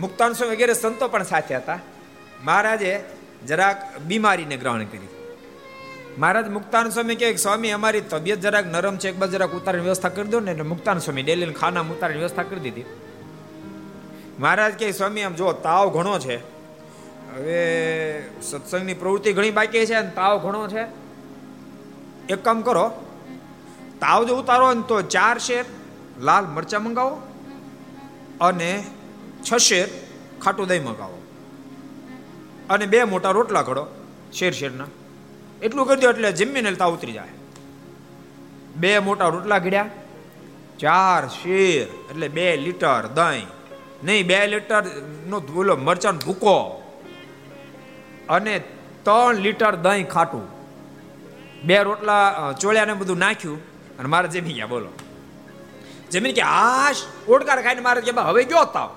મુક્તાંશો વગેરે સંતો પણ સાથે હતા. મહારાજે જરાક બીમારીને ગ્રહણ કરી. મહારાજ મુક્તાન સ્વામી કહે, સ્વામી, અમારી તબિયત જરાક નરમ છે. એક બાજુ જરાક ઉતારની વ્યવસ્થા કરી દો ને એટલે મુક્તાન સ્વામી ડેલી ખાના ઉતારની વ્યવસ્થા કરી દીધી. મહારાજ કહે, સ્વામી, આમ જો તાવ ઘણો છે. હવે સત્સંગની પ્રવૃત્તિ ઘણી બાકી છે અને તાવ ઘણો છે. એક કામ કરો, તાવ જો ઉતારો ને તો ચાર શેર લાલ મરચા મંગાવો અને છ શેર ખાટું દહીં મંગાવો. અને બે મોટા રોટલા ઘડો, શેર શેરના. એટલું કરી એટલે જમીને તાવ ઉતરી જાય. બે મોટા રોટલા ઘડ્યા, ચાર શેર એટલે બે લીટર દહીં. નહીં, બે લીટર નો ભૂલો મરચાં ભૂકો. અને ત્રણ લીટર દહીં ખાટું. બે રોટલા ચોળ્યાને બધું નાખ્યું અને મારે જમી ગયા બોલો. જમીન કે, આશ, ઓડકાર ખાઈને મારે કે હવે ગયો તાવ.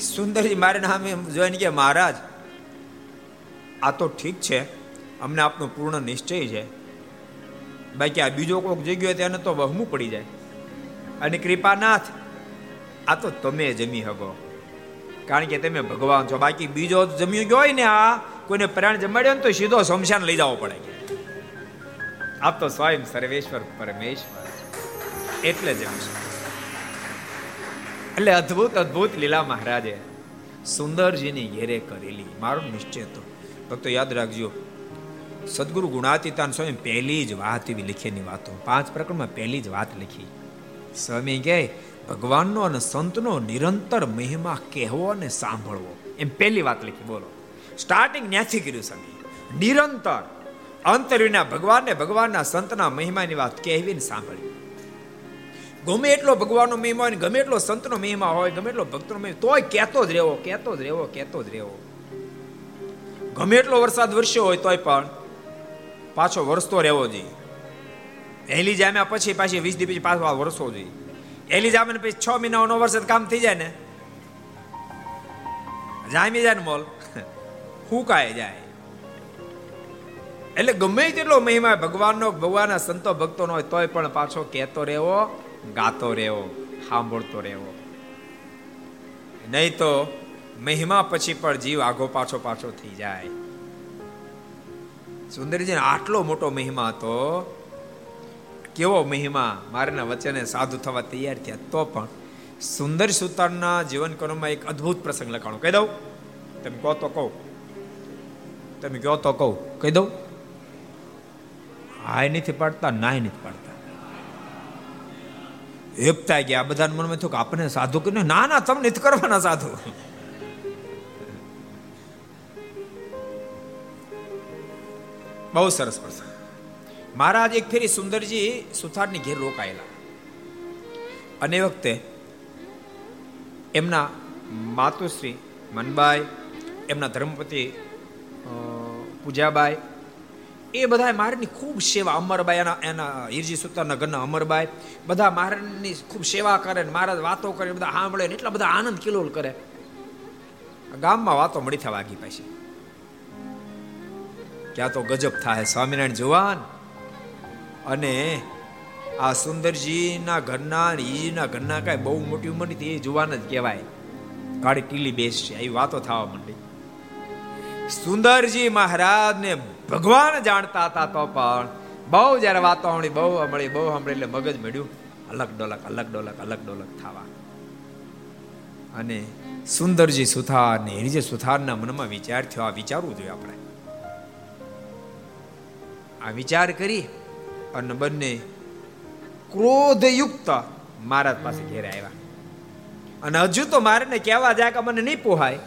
સુંદરજી મારે નામે જોઈને કે, મહારાજ, આ તો ઠીક છે. અમને આપનો પૂર્ણ નિશ્ચય છે. બાકી આ બીજો કોઈક જગ્યો હોય તેને તો વહમું પડી જાય. અને કૃપાનાથ, આ તો તમે જમી હગો. કારણ કે તમે ભગવાન છો. બાકી બીજો જમ્યું ગયો હોય ને આ, કોઈને પ્રાણ જમાડ્યો ને તો સીધો શમશાન લઈ જવો પડે. આપ તો સ્વયં સર્વેશ્વર પરમેશ્વર એટલે જમીશું એટલે અદ્ભુત અદ્ભુત લીલા મહારાજે સુંદરજીની ઘેરે કરેલી. મારો નિશ્ચય તો, ભક્તો યાદ રાખજો, સદગુરુ ગુણાતીતાન સ્વામી પહેલી જ વાત એવી લખેલી વાતો. પાંચ પ્રકરણમાં પહેલી જ વાત લખી. સ્વામી કહે ભગવાનનો અને સંતનો નિરંતર મહિમા કહેવો અને સાંભળવો. એમ પહેલી વાત લખી, બોલો. સ્ટાર્ટિંગ ન્યાથી કર્યું સ્વામી નિરંતર. અંતર્યુના ભગવાનને ભગવાનના સંતના મહિમાની વાત કહેવી ને સાંભળવી ગમે એટલો ભગવાનનો મહિમા હોય ગમે એટલો સંતનો મહિમા હોય, ગમે એટલો ભક્તનો મહિમા તોય કહેતો જ રહેવો, કહેતો જ રહેવો, કહેતો જ રહેવો. ગમે એટલો વરસાદ વરસ્યો હોય તોય પણ પાછો વરસતો રહેવો જોઈએ. પહેલી જામ્યા પછી પાછી વીસ દી પછી પાછો વરસવો જોઈએ. એલી જામે પછી છ મહિનાનો વરસાદ કામ થઈ જાય ને? જામી જાય ને મોલ હુકાય જાય. એટલે ગમે તેટલો મહિમા ભગવાનનો, ભગવાનના સંતો, ભક્તોનો હોય તોય પણ પાછો કહેતો રહેવો, ગાતો રહેવો, સાંભળતો રહેવો. નહીં તો મહિમા પછી પણ જીવ આગો પાછો પાછો થઈ જાય. સુંદરજી આટલો મોટો મહિમા હતો કેવો મહિમા મારના વચને સાધુ થવા તૈયાર થયા તો પણ સુંદર સુતારના જીવન કર્મમાં એક અદ્ભુત પ્રસંગ લખાણો. કહી દઉં? તમે કહો તો કહું. તમે કહો તો કહું. કહી દઉં? હાય નથી પાડતા, નાય નથી પાડતા. હેપતા ગયા બધા મનમાં થયું કે આપણે સાધુ કરીને ના ના, તમને નથી કરવાના સાધુ. બહુ સરસ પ્રસંગ. મહારાજ એક ફેરી સુંદરજી સુથારની ઘેર રોકાયેલા. અને વખતે એમના માતુશ્રી મનબાઈ, એમના ધર્મપતિ પૂજાબાઈ, એ બધા મહારાજની ખૂબ સેવા. અમરબાઈ એના એના હિરજી સુતારના ઘરના અમરબાઈ બધા મહારાજની ખૂબ સેવા કરે ને મહારાજ વાતો કરે બધા સાંભળે ને એટલા બધા આનંદ કિલોલ કરે. ગામમાં વાતો મળી થવા વાગી પાછી. ક્યાં તો ગજબ થાય સ્વામિનારાયણ જુવાન. અને આ સુંદરજીના ઘરના ઈજીના ઘરના કાંઈ બહુ મોટી ઉંમરની એ જોવાના જ કહેવાય. ગાડી ટીલી બેસ છે, આવી વાતો થવા માંડી. સુંદરજી મહારાજને ભગવાન જાણતા હતા તો પણ બહુ જ્યારે વાતો સાંભળી, બહુ સાંભળી બહુ સાંભળી એટલે મગજ મળ્યું. અલગ ડોલક અલગ ડોલક અલગ ડોલક થવા. અને સુંદરજી સુથાર ને હિરજે સુથારના મનમાં વિચાર થયો, આ વિચારવું જોઈએ આપણે. આ વિચાર કરી અને બંને ક્રોધયુક્ત મહારાજ પાસે ઘેરે આવ્યા. અને હજુ તો મારે કહેવા જાય કે મને નહીં પોહાય.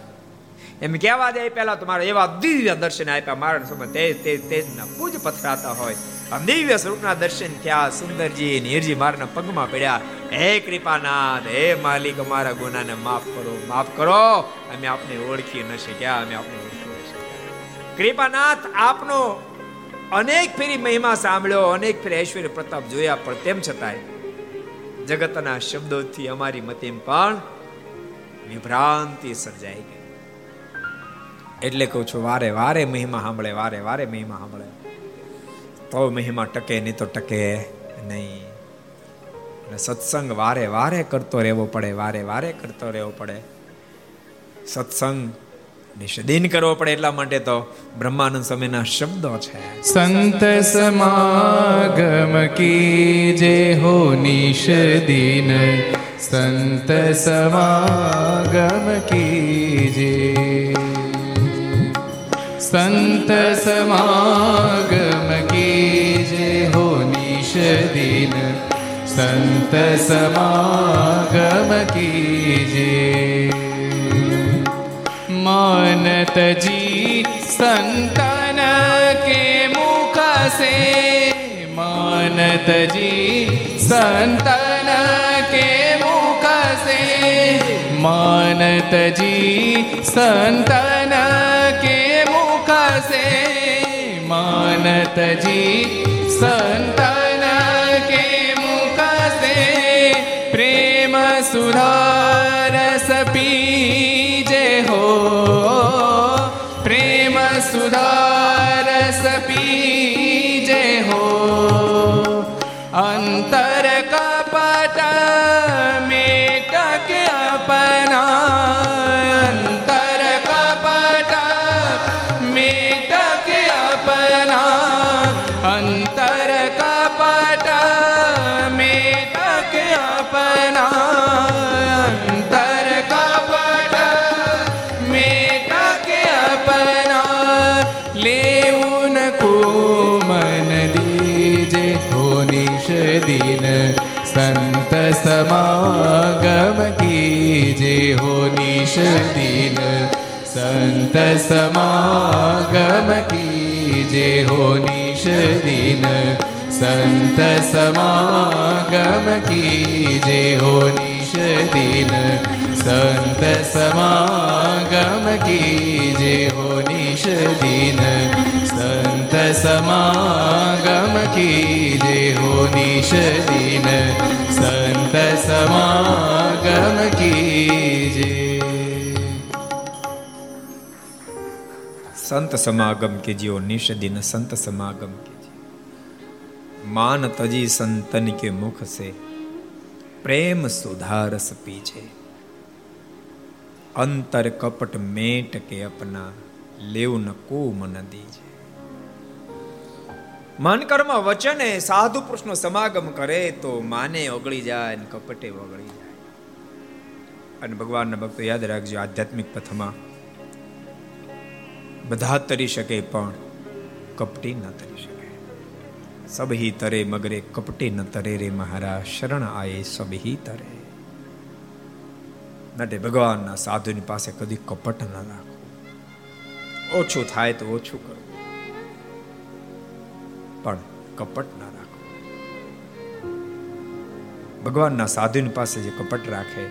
એમ કહેવા જાય પહેલા તો મારે એવા દિવ્ય દર્શન આપ્યા. મારા સમય તે તે તેજના પૂજ પથરાતા હોય. દિવ્ય સ્વરૂપના દર્શન થયા. સુંદરજી, નીરજી મારના પગમાં પડ્યા. હે કૃપાનાથ, હે માલિક અમારા ગુનાને માફ કરો માફ કરો. અમે આપને ઓળખી ન શક્યા, અમે આપને ઓળખી ન શક્યા. કૃપાનાથ, આપનો અનેક ફેરી મહિમા સાંભળ્યો, અનેક ફેરી ઐશ્વર્ય પ્રતાપ જોયા, પણ તેમ છતાંય જગતના શબ્દોથી અમારી મતીમ પણ વિભ્રાંતિ સર્જાઈ ગઈ. એટલે કહું છું, વારે વારે મહિમા સાંભળે, વારે વારે મહિમા સાંભળે. તો મહિમા ટકે, નહીં તો ટકે નહીં. અને સત્સંગ વારે વારે કરતો રહેવો પડે, વારે વારે કરતો રહેવો પડે. સત્સંગ નિષેધીન કરવો પડે એટલા માટે તો બ્રહ્માનંદ સ્વામીના શબ્દો છે. સંત સમાગમ કી જે હો નિષેધીન. સંત સમાગમ કી જે. સંત સમાગમ કી જે હો નિષેધીન. સંત સમાગમ કી જે. મન તજી સંતન કે મુખસે મન તજી સંતન કે મુખસે મન તજી સંતન કે મુખસે મન તજી સંતન કે મુખસે પ્રેમ સુધા અંતર કપટ મેટક અપના कीजे हो निश दिन संत समागम कीजे हो निश दिन संत समागम कीजे हो निश दिन संत समागम कीजे हो निश दिन संत समागम कीजे हो निश दिन સંત સમાગમ કીજે સંત સમાગમ કે જીઓ નિષદિન સંત સમાગમ કે માન તજી સંતન કે મુખ સે પ્રેમ સુધારસ પીજે અંતર કપટ મેટ કે અપના લેવ ન કો મન દીજે મન કર્મ વચને સાધુ પુરુષનો સમાગમ કરે તો માને ઓગળી જાય અને કપટે ઓગળી જાય. અને ભગવાનના ભક્તો યાદ રાખજો આધ્યાત્મિક પથમાં બધા તરી શકે પણ કપટી ન તરી શકે. સબહી તરે મગરે કપટી ન તરે રે મહારાજ, શરણ આયે સબહી તરે. માટે ભગવાનના સાધુની પાસે કદી કપટ ન રાખો. ઓછું થાય તો ઓછું કરો. પણ કપટ ના રાખો. ભગવાનના સાધુની પાસે જે કપટ રાખે,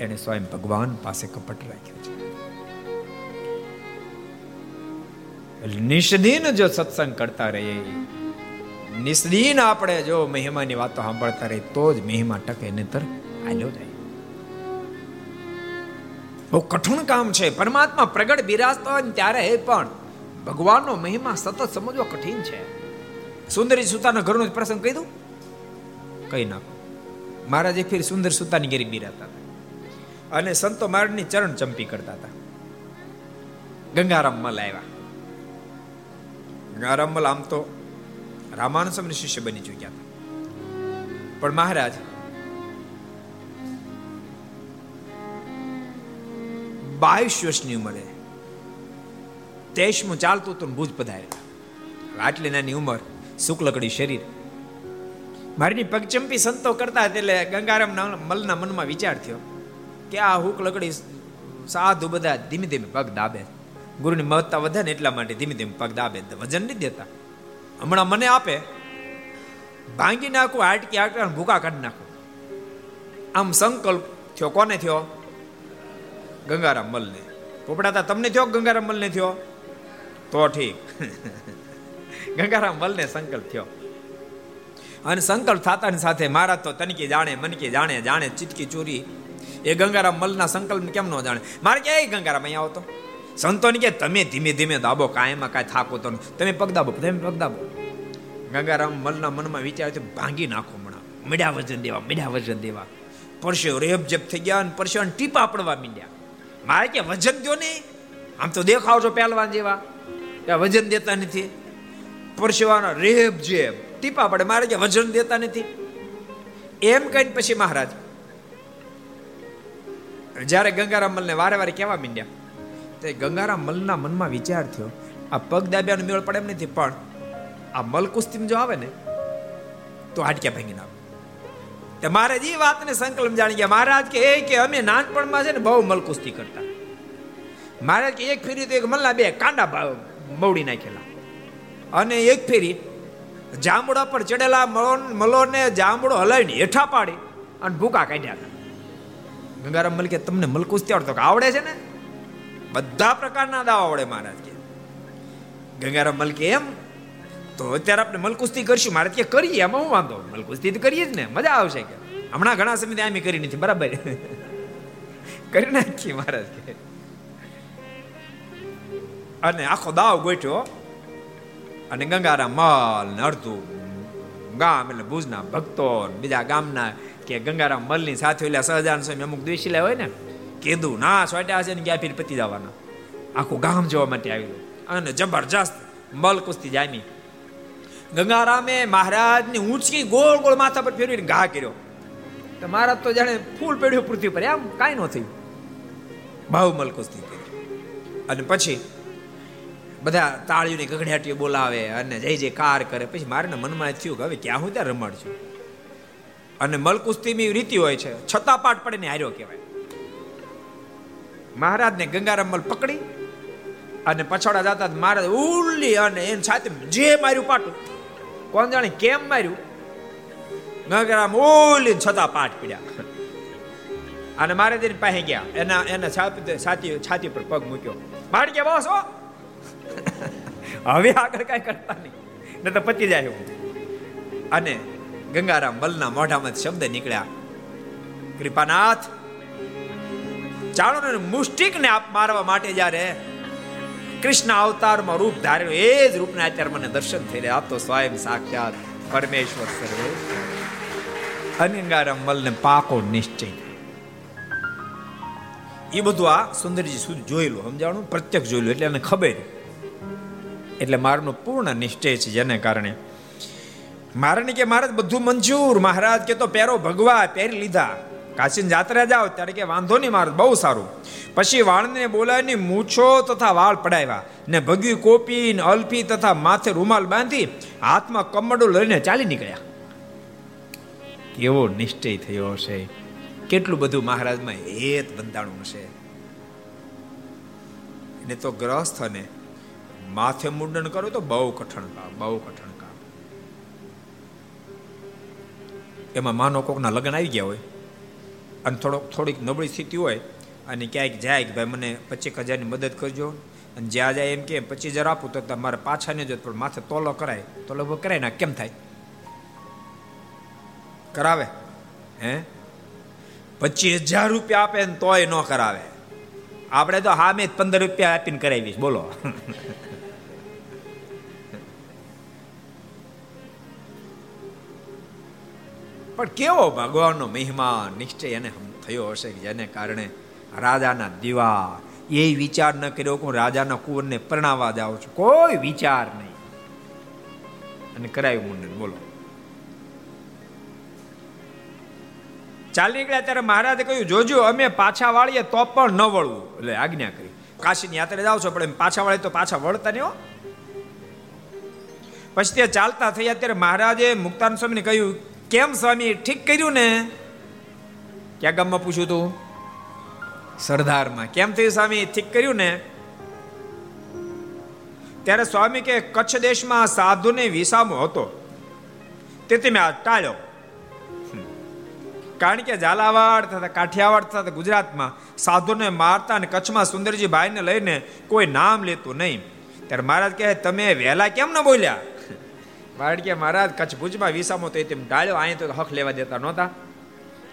એને સ્વયં ભગવાન પાસે કપટ રાખ્યું છે. નિષ્દિન જો સત્સંગ કરતા રહીએ, નિષ્દિન આપણે જો મહિમાની વાતો સાંભળતા રહીએ, તો જ મહિમા ટકે, નહીતર આલ્યો જાય. બહુ કઠણ કામ છે. પરમાત્મા પ્રગટ બિરાજતો હોય ત્યારે પણ ભગવાનનો મહિમા સતત સમજવો કઠિન છે. સુંદરી સુતાના ઘરનો જ પ્રસંગ કહી દઉં? કહી નાખો. મહારાજ ફેર સુંદર સુતાની ઘેરી બિરાતા હતા. અને સંતો મારની ચરણ ચંપી કરતા હતા. ગંગારામ મલ આવ્યા ગંગારામ મલ આમ તો રામાનુસમ સ્વામી શિષ્ય બની ચૂક્યા હતા. પણ મહારાજ, બાવીસ વર્ષની ઉંમરે તેઈસમું ચાલતું હતું ભુજ પધાર્યા. આટલી નાની ઉંમર શુક્લકડી શરીર. મારીની પગચંપી સંતો કરતા એટલે ગંગારામ મલના મનમાં વિચાર થયો કે આ હુક લકડી સાધુ બધા ધીમે ધીમે પગ દાબે. ગુરુની મહત્તા વધે ને એટલા માટે ધીમે ધીમે પગ દાબે વજન નહીં દેતા. હમણાં મને આપે, ભાંગી નાખું, હાટકી હાટકા ભૂકા કાઢી નાખું. આમ સંકલ્પ થયો, કોને થયો? ગંગારામ મલને. પોપડાતા, તમને થયો ગંગારામ મલને થયો? તો ઠીક. (laughs) ગંગારામ મલને સંકલ્પ થયો. અને સંકલ્પ થતાની સાથે મારા તો તનકી જાણે, મનકી જાણે જાણે ચિતકી ચોરી. એ ગંગારામ મલના સંકલ્પ કેમ ન જાણે? મારે કે, એ ગંગારામ, અહીંયા આવતો. સંતોને કે, તમે ધીમે ધીમે દાબો કાંઈમાં કાંઈ થાકો તો તમે પગ દાબો તમે પગ દાબો ગંગારામ મલના મનમાં વિચાર ભાંગી નાખો હમણાં. મીડા વજન દેવા મીડા વજન દેવા. પરસ્યો રેબ જેપ થઈ ગયા અને પરસ્યો ટીપા પડવા મીડ્યા. મારે કે, વજન દો ને. આમ તો દેખાવ છો પહેલવાન જેવા. વજન દેતા નથી. પરસેવાનો રેબ જેબ ટીપા પડે, મારે કે વજન દેતા નથી. એમ કહીને પછી મહારાજ, જ્યારે ગંગારામ મલને વારે વારે કહેવા માંડ્યા, તે ગંગારામ મલના મનમાં વિચાર થયો, આ પગ દાબ્યાનો મેળ પડે એમ નથી, પણ આ મલ કુસ્તીમાં જો આવે ને, તો હાડક્યા ભાંગી નાખે. તે મહારાજ એ વાતને સંકલ્પ જાણી ગયા, મહારાજ કે, એ કે અમે નાનપણમાં છે ને બહુ મલકુસ્તી કરતા. મહારાજ કે, એક ફેરી તો એક મલના બે કાંડા મવડી નાખેલા. અને એક ફેરી જાંબુડા પર ચડેલા મલોને જાંબુડો હલાવીને હેઠા પાડી અને ભૂકા કાઢ્યા ગંગારામ મલકે તમને મલકુસ્તી આવડતો આવડે છે ને? બધા પ્રકારના દાવા આવડે મહારાજ કે. ગંગારામ મલકે એમ, તો અત્યારે આપણે મલકુસ્તી કરશું. મારે કે કરીએ, એમાં હું વાંધો? મલકુસ્તી તો કરીએ જ ને, મજા આવશે કે. હમણાં ઘણા સમય આમ કરી નથી, બરાબર? (laughs) કરી નાખીએ મહારાજ કે. અને આખો દાવ ગોઠ્યો. અને ગંગારામ મલ ને અડધું ગામ એટલે ભુજના ભક્તો બીજા ગામના કે ગંગારામ મલની સાથે એટલે સહજાન સ્વામી અમુક દ્વેષીલા હોય ને, કીધું, ના સોટ્યા હશે ને ક્યાં ફીર પતી જવાના. આખું ગામ જોવા માટે આવ્યું અને જબરજસ્ત મલ કુસ્તી જામી. ગંગારામે મહારાજની ઊંચકી ગોળ ગોળ માથા પર ફેરવીને ઘા કર્યો. તો મહારાજ તો જાણે ફૂલ પેઢ્યું પૃથ્વી પર, એમ કાંઈ ન થયું. બહુ મલ કુસ્તી કરી. અને પછી બધા તાળીઓની ગગડિયાટીઓ બોલાવે અને જય જય કાર કરે. પછી મારે મનમાં થયું કે હવે ક્યાં હું ત્યાં રમાડશું? અને મલકુસ્તીની રીતિ હોય છે, છતાં પાઠ પડે ને હાર્યો કહેવાય. મહારાજને ગંગારામ પકડી અને પછાડા જતા મહારાજ ઉલ્લી અને એને સાથે જે માર્યું પાટું કોણ જાણે કેમ માર્યું? ગંગારામ ઉલ્લી છતાં પાઠ પડ્યા. અને મારે તેની પાસે ગયા. એના એના છાતી છાતી પર પગ મૂક્યો. ભાડ કે બોસ હવે આગળ કઈ કરતા નહીં. ને તો પતી જાય હું અને ગંગારામ બલના મોઢામાં શબ્દ નીકળ્યા. કૃપાનાથ ચાલો ને મુષ્ટિક ને આપ મારવા માટે જ્યારે કૃષ્ણ અવતારમાં રૂપ ધાર્યું, એ જ રૂપના અત્યારે મને દર્શન થઈ રહ્યા. આ તો સ્વયં સાક્ષાત પરમેશ્વર સર્વે ગંગારામ મલને પાકો નિશ્ચય એ બધું આ સુંદરજી સુધી જોયેલું, સમજાણું? પ્રત્યક્ષ જોયેલું, એટલે એને ખબર. એટલે મારનો પૂર્ણ નિશ્ચય છે જેને કારણે. મારે કે મહારાજ બધું મંજૂર. મહારાજ કે તો પહેરો ભગવા પહેરી લીધા. કાશીન જાત્રા જાઓ ત્યારે કે વાંધો નહીં મહારાજ બહુ સારું. પછી વાળને બોલાવીને મૂછો તથા વાળ પડાવ્યા ને ભગ્યું કોપી ને અલ્ફી તથા માથે રૂમાલ બાંધી હાથમાં કમડું લઈને ચાલી નીકળ્યા. કેવો નિશ્ચય થયો હશે. કેટલું બધું મહારાજમાં હેત બંધાણું હશે. એને તો ગ્રસ્થ અને માથે મુંડન કરો તો બહુ કઠણ કામ, બહુ કઠણ કામ. એમાં માનો કોકના લગ્ન આવી ગયા હોય, અને થોડોક થોડીક નબળી સ્થિતિ હોય, અને ક્યાંક જાય કે ભાઈ મને પચીસ હજારની મદદ કરજો, અને જ્યાં જાય એમ કે પચીસ હજાર આપું તો તમારે પાછા નહીં જોત, પણ માથે તોલો કરાય તોલો કરાય ના કેમ થાય? કરાવે, હે? પચીસ હજાર રૂપિયા આપે ને તોય ન કરાવે. આપણે તો હા મેં પંદર રૂપિયા આપીને કરાવીશ બોલો. (laughs) પણ કેવો ભગવાનનો મહિમા, નિશ્ચય એને થયો હશે જેને કારણે રાજાના દીવા, એ વિચાર ન કર્યો કે હું રાજાના કુંવરને પરણાવવા જાઉં છું. કોઈ વિચાર નહીં. અને કરાયું મુંડન, બોલો. ચાલી નીકળ્યા ત્યારે મહારાજે કહ્યું, જોજો, અમે પાછા વાળીએ તો પણ ન વળવું. એટલે આજ્ઞા કરી. કાશીની યાત્રા જાવ છો, પણ એમ પાછા વાળી તો પાછા વળતા નહીં પછી તે ચાલતા થયા ત્યારે મહારાજે મુક્તાન સ્વામીને કહ્યું કેમ સ્વામી ઠીક કર્યું ને? ક્યાં ગામમાં પૂછ્યું તું? સરદારમાં. કેમ થયું સ્વામી ઠીક કર્યું ને? ત્યારે સ્વામી કે, કચ્છ દેશમાં સાધુને વિસામો હતો. તેથી મેં આ ટાળ્યો. કારણ કે ઝાલાવાડ તથા કાઠિયાવાડ તથા ગુજરાતમાં સાધુને મારતા અને કચ્છમાં સુંદરજી ભાઈને લઈને કોઈ નામ લેતું નહીં. ત્યારે મહારાજ કહે, તમે વહેલા કેમ ન બોલ્યા? કે મહારાજ કચ્છ ભુજમાં વિસામો તો તેમ ટાળ્યો અહીં તો હક લેવા દેતા નહોતા.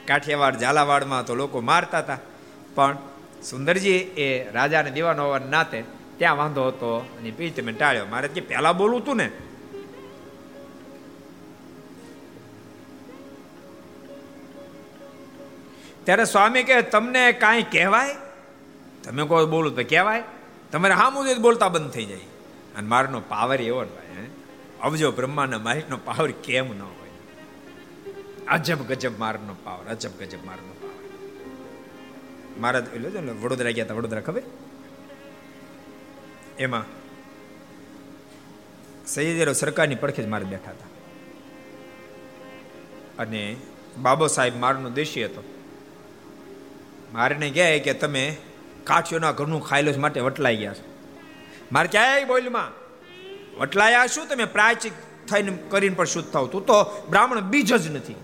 કાઠિયાવાડ, ઝાલાવાડમાં તો લોકો મારતા હતા. પણ સુંદરજી એ રાજાને દીવાનો હોવાના નાતે ત્યાં વાંધો હતો અને પી તમે ટાળ્યો. મહારાજ કે, પહેલા બોલવું તું ને. ત્યારે સ્વામી કે તમને કાંઈ કહેવાય? તમે કોઈ બોલું તો કહેવાય. તમારે હા મુજબ બોલતા બંધ થઈ જાય. અને મારનો પાવર એવો ને ભાઈ અબજો બ્રહ્માના માહિતનો પાવર કેમ ન હોય. અજબ ગજબ મારનો પાવર, અજબ ગજબ મારનો પાવર. મારા એટલે છે ને, વડોદરા ગયા હતા વડોદરા ખબર? એમાં સૈયદેરો સરકારની પડખે જ મારે બેઠા હતા અને બાબો સાહેબ મારનો દેશી હતો. મારે કહે કે તમે કાઠિયોના ઘરનું ખાયેલું માટે વટલાઈ ગયા છો. મારે ક્યાંય બોલમાં વટલાયા શું? તમે પ્રાયચિત થઈને કરીને પણ શુદ્ધ થાવ. તું તો બ્રાહ્મણ બીજ જ નથી.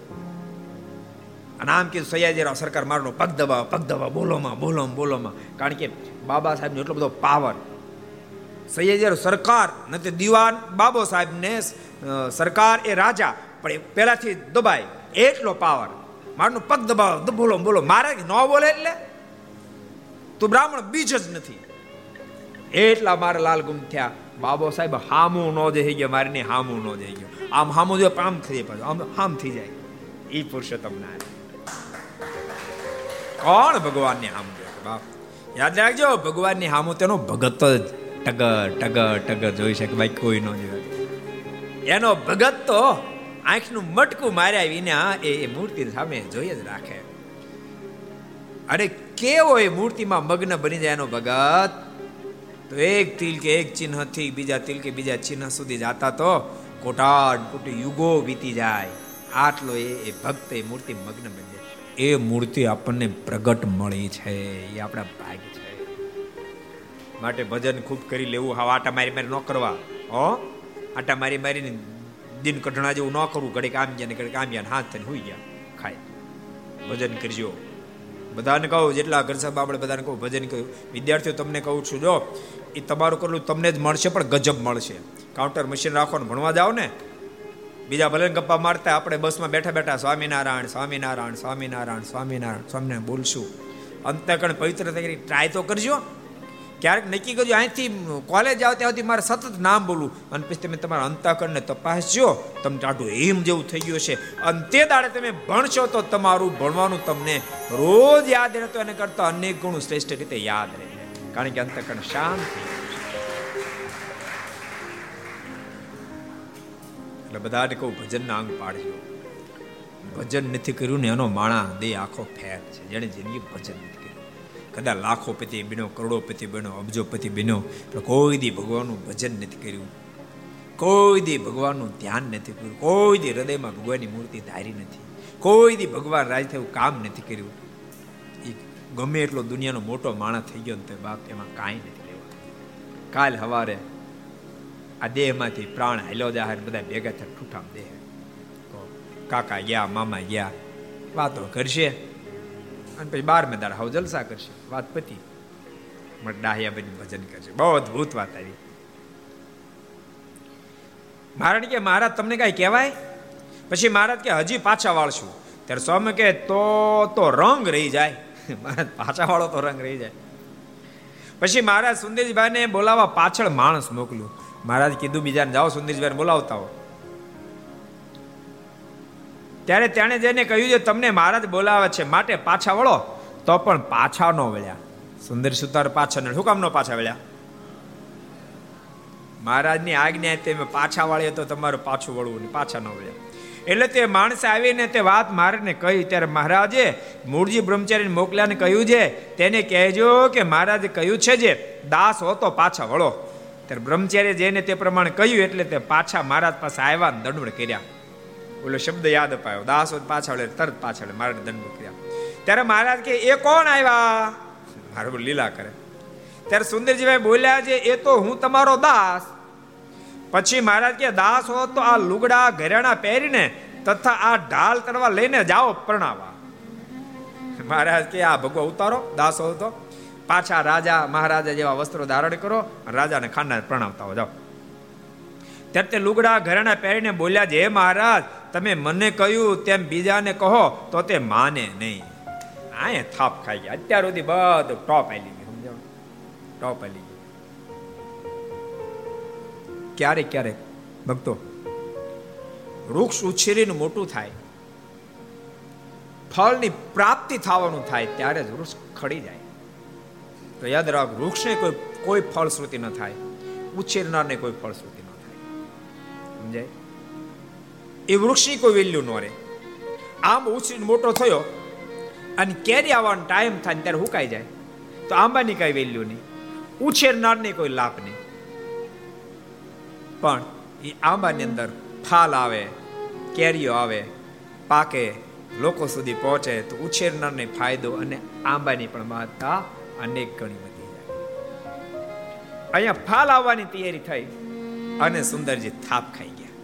અને આમ કીધું સયાજીરાવ સરકાર મારનો પગ દબાવ પગ દબાવ. બોલોમાં બોલોમાં બોલોમાં કારણ કે બાબા સાહેબનો એટલો બધો પાવર સયાજીરાવ સરકાર નથી દિવાન બાબો સાહેબને સરકાર એ રાજા, પણ એ પહેલાથી દબાય. એટલો પાવર મારનો પગ દબાવ બોલો બોલો. મારે ન બોલે એટલે? તું બ્રાહ્મણ બીજ જ નથી. એટલા મારા લાલ ગુમ થયા. બાબો સાહેબ, હામું ન જઈ ગયો, મારે હામુ ન જઈ ગયો. આમ હામું જો આમ થઈ જાય, આમ હામ થઈ જાય. એ પુરુષોત્તમ ના કોણ ભગવાનની હામ બાપ, યાદ રાખજો, ભગવાનની હામું તેનો ભગત જ ટગર ટગર ટગર જોઈ શકે, ભાઈ, કોઈ ન જોયો એનો ભગત તો આંખનું મટકું માર્યા વિના એ મૂર્તિ સામે જોઈ જ રાખે. અરે કેવો એ મૂર્તિમાં મગ્ન બની જાય એનો ભગત? તો એક તિલ કે એક ચિહ્નથી બીજા તિલ કે બીજા ચિહ્ન સુધી જાતા તો કોટાડ કોટી યુગો વીતી જાય. આટલો એ એ ભક્ત, એ મૂર્તિ મગ્ન બની. જાય એ મૂર્તિ આપણને પ્રગટ મળી છે. એ આપણા ભાગ છે. માટે ભજન ખૂબ કરી લેવું. હા આટા મારી મારી ન કરવા. હો? આટા મારી મારીને દિન કઢણા જેવું ન કરવું. ઘડીક આમ ગયા ને ઘડીક આમ ગયા હાથ થઈને હોઈ ગયા. ખાય. ભજન કરજો. બધાને કહું, જેટલા ઘર સાહેબ આપણે બધાને કહું, ભજન કહ્યું વિદ્યાર્થીઓ, તમને કહું છું, જો એ તમારું કરેલું, તમને જ મળશે, પણ ગજબ મળશે. કાઉન્ટર મશીન રાખો ભણવા જાઓ ને, બીજા ભલે ગપ્પા મારતા આપણે બસમાં બેઠા બેઠા સ્વામિનારાયણ સ્વામિનારાયણ સ્વામિનારાયણ સ્વામિનારાયણ સ્વામિનારાયણ બોલશું. અંતકણ પવિત્ર થઈ ટ્રાય તો કરજો. ક્યારેક નક્કી કરજો, અહીંથી કોલેજ આવ ત્યાં સુધી મારે સતત નામ બોલવું. અને પછી તમે તમારા અંતકરણને તપાસજો, તમને ટાઢું હિમ જેવું થઈ ગયું છે અને તે દાડે તમે ભણશો તો તમારું ભણવાનું તમને રોજ યાદ રહેતો, એને કરતા અનેક ગણું શ્રેષ્ઠ રીતે યાદ રહે. કારણ કે અંતકરણ શાંત એટલે બધાને કહું ભજનના અંગ પાડજો. ભજન નથી કર્યું ને એનો માણા દેહ આખો ફેર છે. જેને જિંદગી ભજન નથી કર્યું. કદાચ લાખોપતિ બન્યો કરોડોપતિ બન્યો અબજોપતિ બન્યો પણ કોઈ દી ભગવાનનું ભજન નથી કર્યું. કોઈ દી ભગવાનનું ધ્યાન નથી કર્યું. કોઈ દી હૃદયમાં ભગવાનની મૂર્તિ ધારી નથી. કોઈ દી ભગવાન રાજ થયું કામ નથી કર્યું. ગમે એટલો દુનિયાનો મોટો માણસ થઈ ગયો તો બાપ એમાં કાંઈ નથી લેવા કાલ સવારે આ દેહમાંથી પ્રાણ હાલ્યો જાહેર બધા ભેગા થાય ઠૂઠામ દેહ કાકા ગયા, મામા ગયા, વાતો કરશે અને પછી બાર મેદાર હાવ જલસા કરશે. વાત પતી. મત ડાહ્યા બની ભજન કરશે. બહુ અદભુત વાત આવી. મહારાજ કે, મહારાજ, તમને કાંઈ કહેવાય? પછી મહારાજ કે, હજી પાછા વાળશું. ત્યારે સ્વામી કે તો તો રંગ રહી જાય. (laughs) મહારાજ પાછા વાળો તો રંગ રહી જાય. પછી મહારાજ સુંદરજીભાઈને બોલાવવા પાછળ માણસ મોકલ્યું. મહારાજ કીધું, બીજાને જાઓ સુંદરજીભાઈને બોલાવતા હો ત્યારે તેણે જઈને કહ્યું છે તમને મહારાજ બોલાવે છે માટે પાછા વળો, તો પણ પાછા ન વળ્યા. સુંદર સુતાર પાછા ન શું નો પાછા વળ્યા? મહારાજની આજ્ઞા તેમ પાછા વાળીએ તો તમારું પાછું વળવું નહીં પાછા ન વળ્યા. એટલે તે માણસે આવીને તે વાત મારને કહી, ત્યારે મહારાજે મૂળજી બ્રહ્મચારીને મોકલ્યાને કહ્યું છે, તેને કહેજો કે મહારાજે કહ્યું છે જે, દાસ હો તો પાછા વળો. ત્યારે બ્રહ્મચારી જેને તે પ્રમાણે કહ્યું, એટલે તે પાછા મહારાજ પાસે આવ્યા દંડવડ કર્યા. ઓલો શબ્દ યાદ અપાયો. દાસ હોત પાછા વળે, તરત પાછા વળે. મહારાજ દંડવડ કર્યા. ત્યારે મહારાજ કે, એ કોણ આવ્યા? મારું લીલા કરે. ત્યારે સુંદરજીભાઈ બોલ્યા છે, એ તો હું તમારો દાસ. પછી મહારાજ કે, દાસ હો તો આ લુગડા ઘરેણા પહેરીને તથા આ ઢાલ તરવા લઈને જાઓ પરણાવા. મહારાજ કે, આ ભગવા ઉતારો, દાસ હો તો. પાછા રાજા મહારાજા જેવા વસ્ત્રો ધારણ કરો, રાજાને ખાના પ્રણાવતા હો જાઓ. ત્યારે તે લુગડા ઘરેણા પહેરીને બોલ્યા છે હે મહારાજ, તમે મને કહ્યું તેમ બીજાને કહો, તો તે માને નહીં. આએ થાપ ખાઈ ગયા. અત્યાર સુધી બધું ટોપ આલી ગયું, સમજાવ? ટોપ આલી ક્યારેક ક્યારેક ભક્તો, વૃક્ષ ઉછેરીને મોટું થાય, ફળની પ્રાપ્તિ થવાનું થાય, ત્યારે જ વૃક્ષ ખડી જાય. તો યાદ રાખ, વૃક્ષને કોઈ કોઈ ફળશ્રુતિ ન થાય, ઉછેરનારને કોઈ ફળશ્રુતિ ન થાય. સમજાય? એ વૃક્ષની કોઈ વેલ્યુ ન રહે. આમ ઉછેર મોટો થયો અને કેરી આવવાનો ટાઈમ થાય ત્યારે હુકાઈ જાય. તો આંબાની કઈ વેલ્યુ નહીં. ઉછેરનારની કોઈ લાભ નહીં. પણ એ આંબાની અંદર ફાલ આવે, કેરીઓ આવે, પાકે, લોકો સુધી પહોંચે તો ઉછેરનારને ફાયદો અને આંબાની પણ મહત્તા અનેક ગણી વધી જાય. અહીંયા ફાલ આવવાની તૈયારી થઈ અને સુંદરજી થાપ ખાઈ ગયા.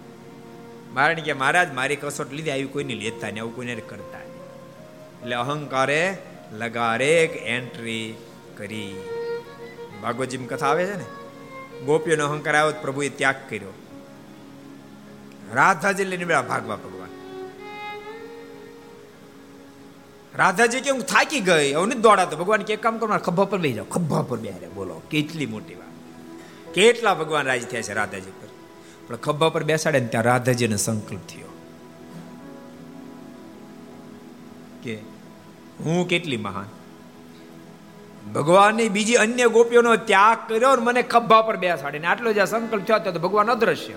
મારણ કે મહારાજ, મારી કસોટ લીધી, આવી કોઈની લેતા ને આવું કોઈને કરતા એટલે અહંકારે લગારેક એન્ટ્રી કરી. ભાગવતજીમ કથા આવે છે ને? ગોપીઓનો અહંકાર આવ્યો પ્રભુએ ત્યાગ કર્યો. રાધાજી લઈને બેડા ભાગવા ભગવાન. રાધાજી કે હું થાકી ગઈ? હવે નથી દોડાતો. ભગવાન કે કામ કરો ખભા પર બેસી જાઓ. ખભા પર બેહારે બોલો, કેટલી મોટી વાત. કેટલા ભગવાન રાજી થયા છે રાધાજી પર. પણ ખભા પર બેસાડે ને ત્યાં રાધાજીનો સંકલ્પ થયો. કે, હું કેટલી મહાન? ભગવાનની બીજી અન્ય ગોપીઓનો ત્યાગ કર્યો મને ખભા પર બેસાડીને આટલો જે સંકલ્પ થયો તો ભગવાન અદ્રશ્ય.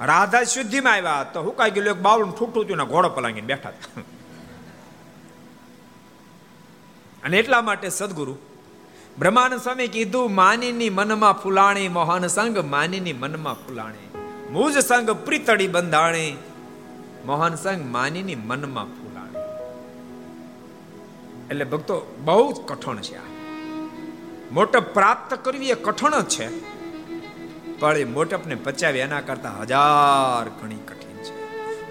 રાધા શુદ્ધિમાં આવ્યા તો હું કાંઈ ગયેલું એક બાવળું ઠૂઠું થયું ઘોડો પલાંગીને બેઠા હતા. અને એટલા માટે સદગુરુ, બ્રહ્માનંદ સ્વામી કીધું, માનીની મનમાં ફૂલાણી, મોહન સંગ, માનીની મનમાં ફૂલાણી. મુજ સંગ પ્રીતળી બંધાણી. મોહન સંગ માનીની મનમાં એટલે ભક્તો બહુ જ કઠણ છે આ. મોટપ પ્રાપ્ત કરવી એ કઠણ જ છે, પણ એ મોટપને પચાવી એના કરતા હજાર ઘણી કઠિન છે.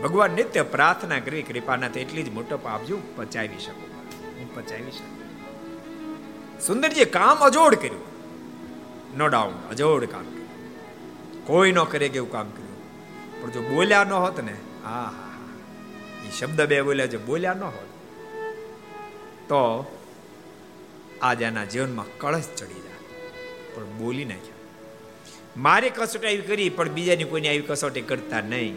ભગવાન નિત્ય પ્રાર્થના કરવી કૃપાના એટલી જ મોટપ આપજો પચાવી શકું. હું પચાવી શકું. સુંદરજીએ કામ અજોડ કર્યું. નો ડાઉન અજોડ કામ કર્યું. કોઈ ન કરે કે એવું કામ કર્યું. પણ જો બોલ્યા ન હોત ને હા હા એ શબ્દ બે બોલ્યા, જો બોલ્યા ન હોત તો આજે એના જીવનમાં કળશ ચડી જાય. પણ બોલી નાખ્યા, મારી કસોટી આવી કરી, પણ બીજાની કોઈની આવી કસોટી કરતા નહીં.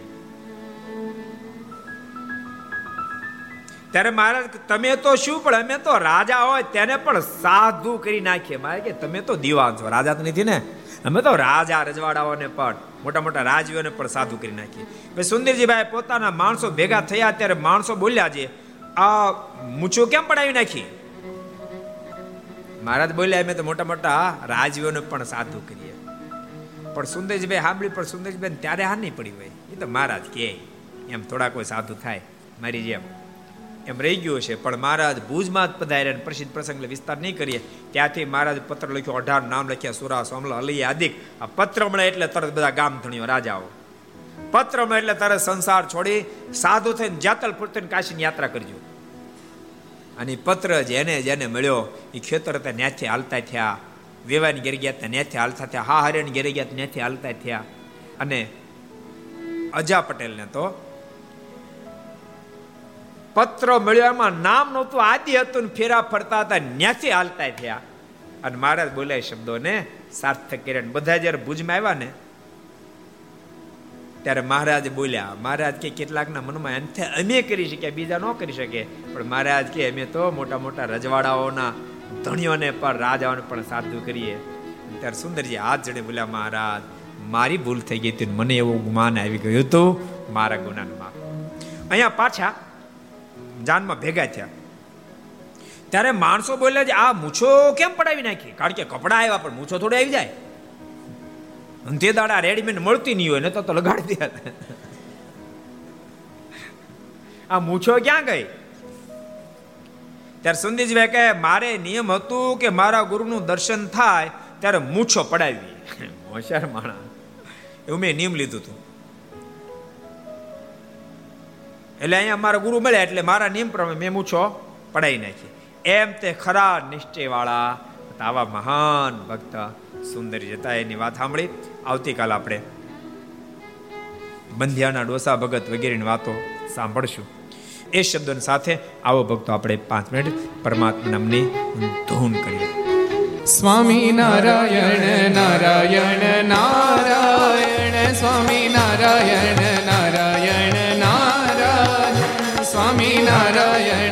ત્યારે મહારાજ તમે તો શું, પણ અમે તો રાજા હોય, તેને પણ સાધુ કરી નાખીએ. મારે કે, તમે તો દીવાન છો, રાજા તો નથી ને? અમે તો રાજા રજવાડાઓને પણ, મોટા મોટા રાજવીઓને પણ સાધુ કરી નાખીએ. ભાઈ સુંદરજીભાઈ પોતાના માણસો ભેગા થયા, ત્યારે માણસો બોલ્યા છે આ મૂછો કેમ પડાવી નાખી? મહારાજ બોલ્યા, અમે તો મોટા મોટા રાજવીઓને પણ સાધુ કરીએ. પણ સુંદરજીભાઈ સાંભળી પણ સુંદરજીભાઈ ત્યારે હા નહીં પડી હોય. એ તો મહારાજ કે એમ થોડા કોઈ સાધુ થાય, મારી જેમ. એમ રહી ગયો છે પણ મહારાજ ભુજમાં જ પધાર્યા પ્રસિદ્ધ પ્રસંગ વિસ્તાર નહીં કરીએ. ત્યાંથી મહારાજ પત્ર લખ્યો, અઢાર નામ લખ્યા સુરા, સોમલા અલી આદિક આ પત્ર મળે એટલે તરત બધા ગામ ધણીઓ રાજાઓ પત્ર એટલે તારે સંસાર છોડી સાધુ થઈને જાતલ પૂરતી કાશીની યાત્રા કરજો. અને પત્ર જેને જેને મળ્યો એ ખેતર હતા ન્યાથી હાલતા થયા, વેવાની ઘેર ગયા હતા ન્યાથી હાલતા થયા હા હરિયન ઘેર ગયા ન્યાથી હાલતા થયા. અને અજા પટેલને તો પત્ર મળ્યો, એમાં નામ નહોતું, આદિ હતું ફેરા ફરતા હતા, ન્યાથી હાલતા થયા. અને મહારાજ બોલાય શબ્દોને સાર્થક કર્યા બધા જયારે ભુજમાં આવ્યા ને ત્યારે મહારાજ બોલ્યા, મહારાજ કે કેટલાકના મનમાં અંતે અમે કરી શક્યા બીજા ન કરી શકે. પણ મહારાજ કે અમે તો મોટા મોટા રજવાડાઓના ધણીઓને પણ, રાજાઓને પણ સાધુ કરીએ. ત્યારે સુંદરજી હાથ જડે બોલ્યા, મહારાજ, મારી ભૂલ થઈ ગઈ હતી મને એવું ગુમાન આવી ગયું હતું, મારા ગુનાને માફ અહીંયા પાછા જાનમાં ભેગા થયા. ત્યારે માણસો બોલ્યા છે આ મૂછો કેમ પડાવી નાખી? કારણ કે કપડા આવ્યા, પણ મૂછો થોડી આવી જાય. તે દાડા રેડીમેડ મળતી નહીં હોય ને તો તો લગાડી દે આ મૂછો ક્યાં ગઈ? ત્યારે સંદેશભાઈ કહે, મારે નિયમ હતું કે મારા ગુરુનું દર્શન થાય ત્યારે મૂછો પડાવી. (laughs) હોશિયાર માણા એવું મેં નિયમ લીધું હતું. એટલે અહીંયા મારા ગુરુ મળ્યા એટલે મારા નિયમ પ્રમાણે મેં મૂછો પડાવી નાખી. એમ તે ખરા નિશ્ચયવાળા આવા મહાન ભક્ત સુંદર જતા એની વાત સાંભળી. આવતીકાલ આપણે બંધિયાના ડોસા ભગત વગેરેની વાતો સાંભળશું. એ શબ્દોની સાથે આવો ભક્તો આપણે પાંચ મિનિટ પરમાત્મા ધૂન કરીએ. સ્વામી નારાયણ નારાયણ નારાયણ, સ્વામી નારાયણ નારાયણ નારાયણ, સ્વામી નારાયણ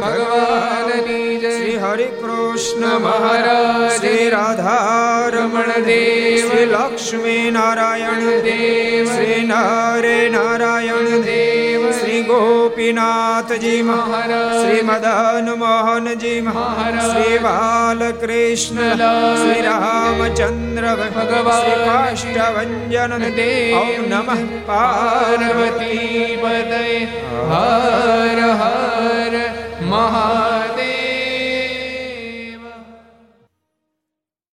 ભગવાનની જય. શ્રી હરિ કૃષ્ણ મહારાજ. શ્રી રાધારમણ રમણ દેવ. શ્રી લક્ષ્મી નારાયણ દેવ. શ્રી નરે નારાયણ દેવ. શ્રી ગોપીનાથજી મહારાજ. શ્રી મદન મોહનજી મહારાજ. શ્રી બાલકૃષ્ણ શ્રી રામચંદ્ર ભગવાન. શ્રી કાષ્ટભન દેવ. નમઃ પાર્વતી પદય હર હર my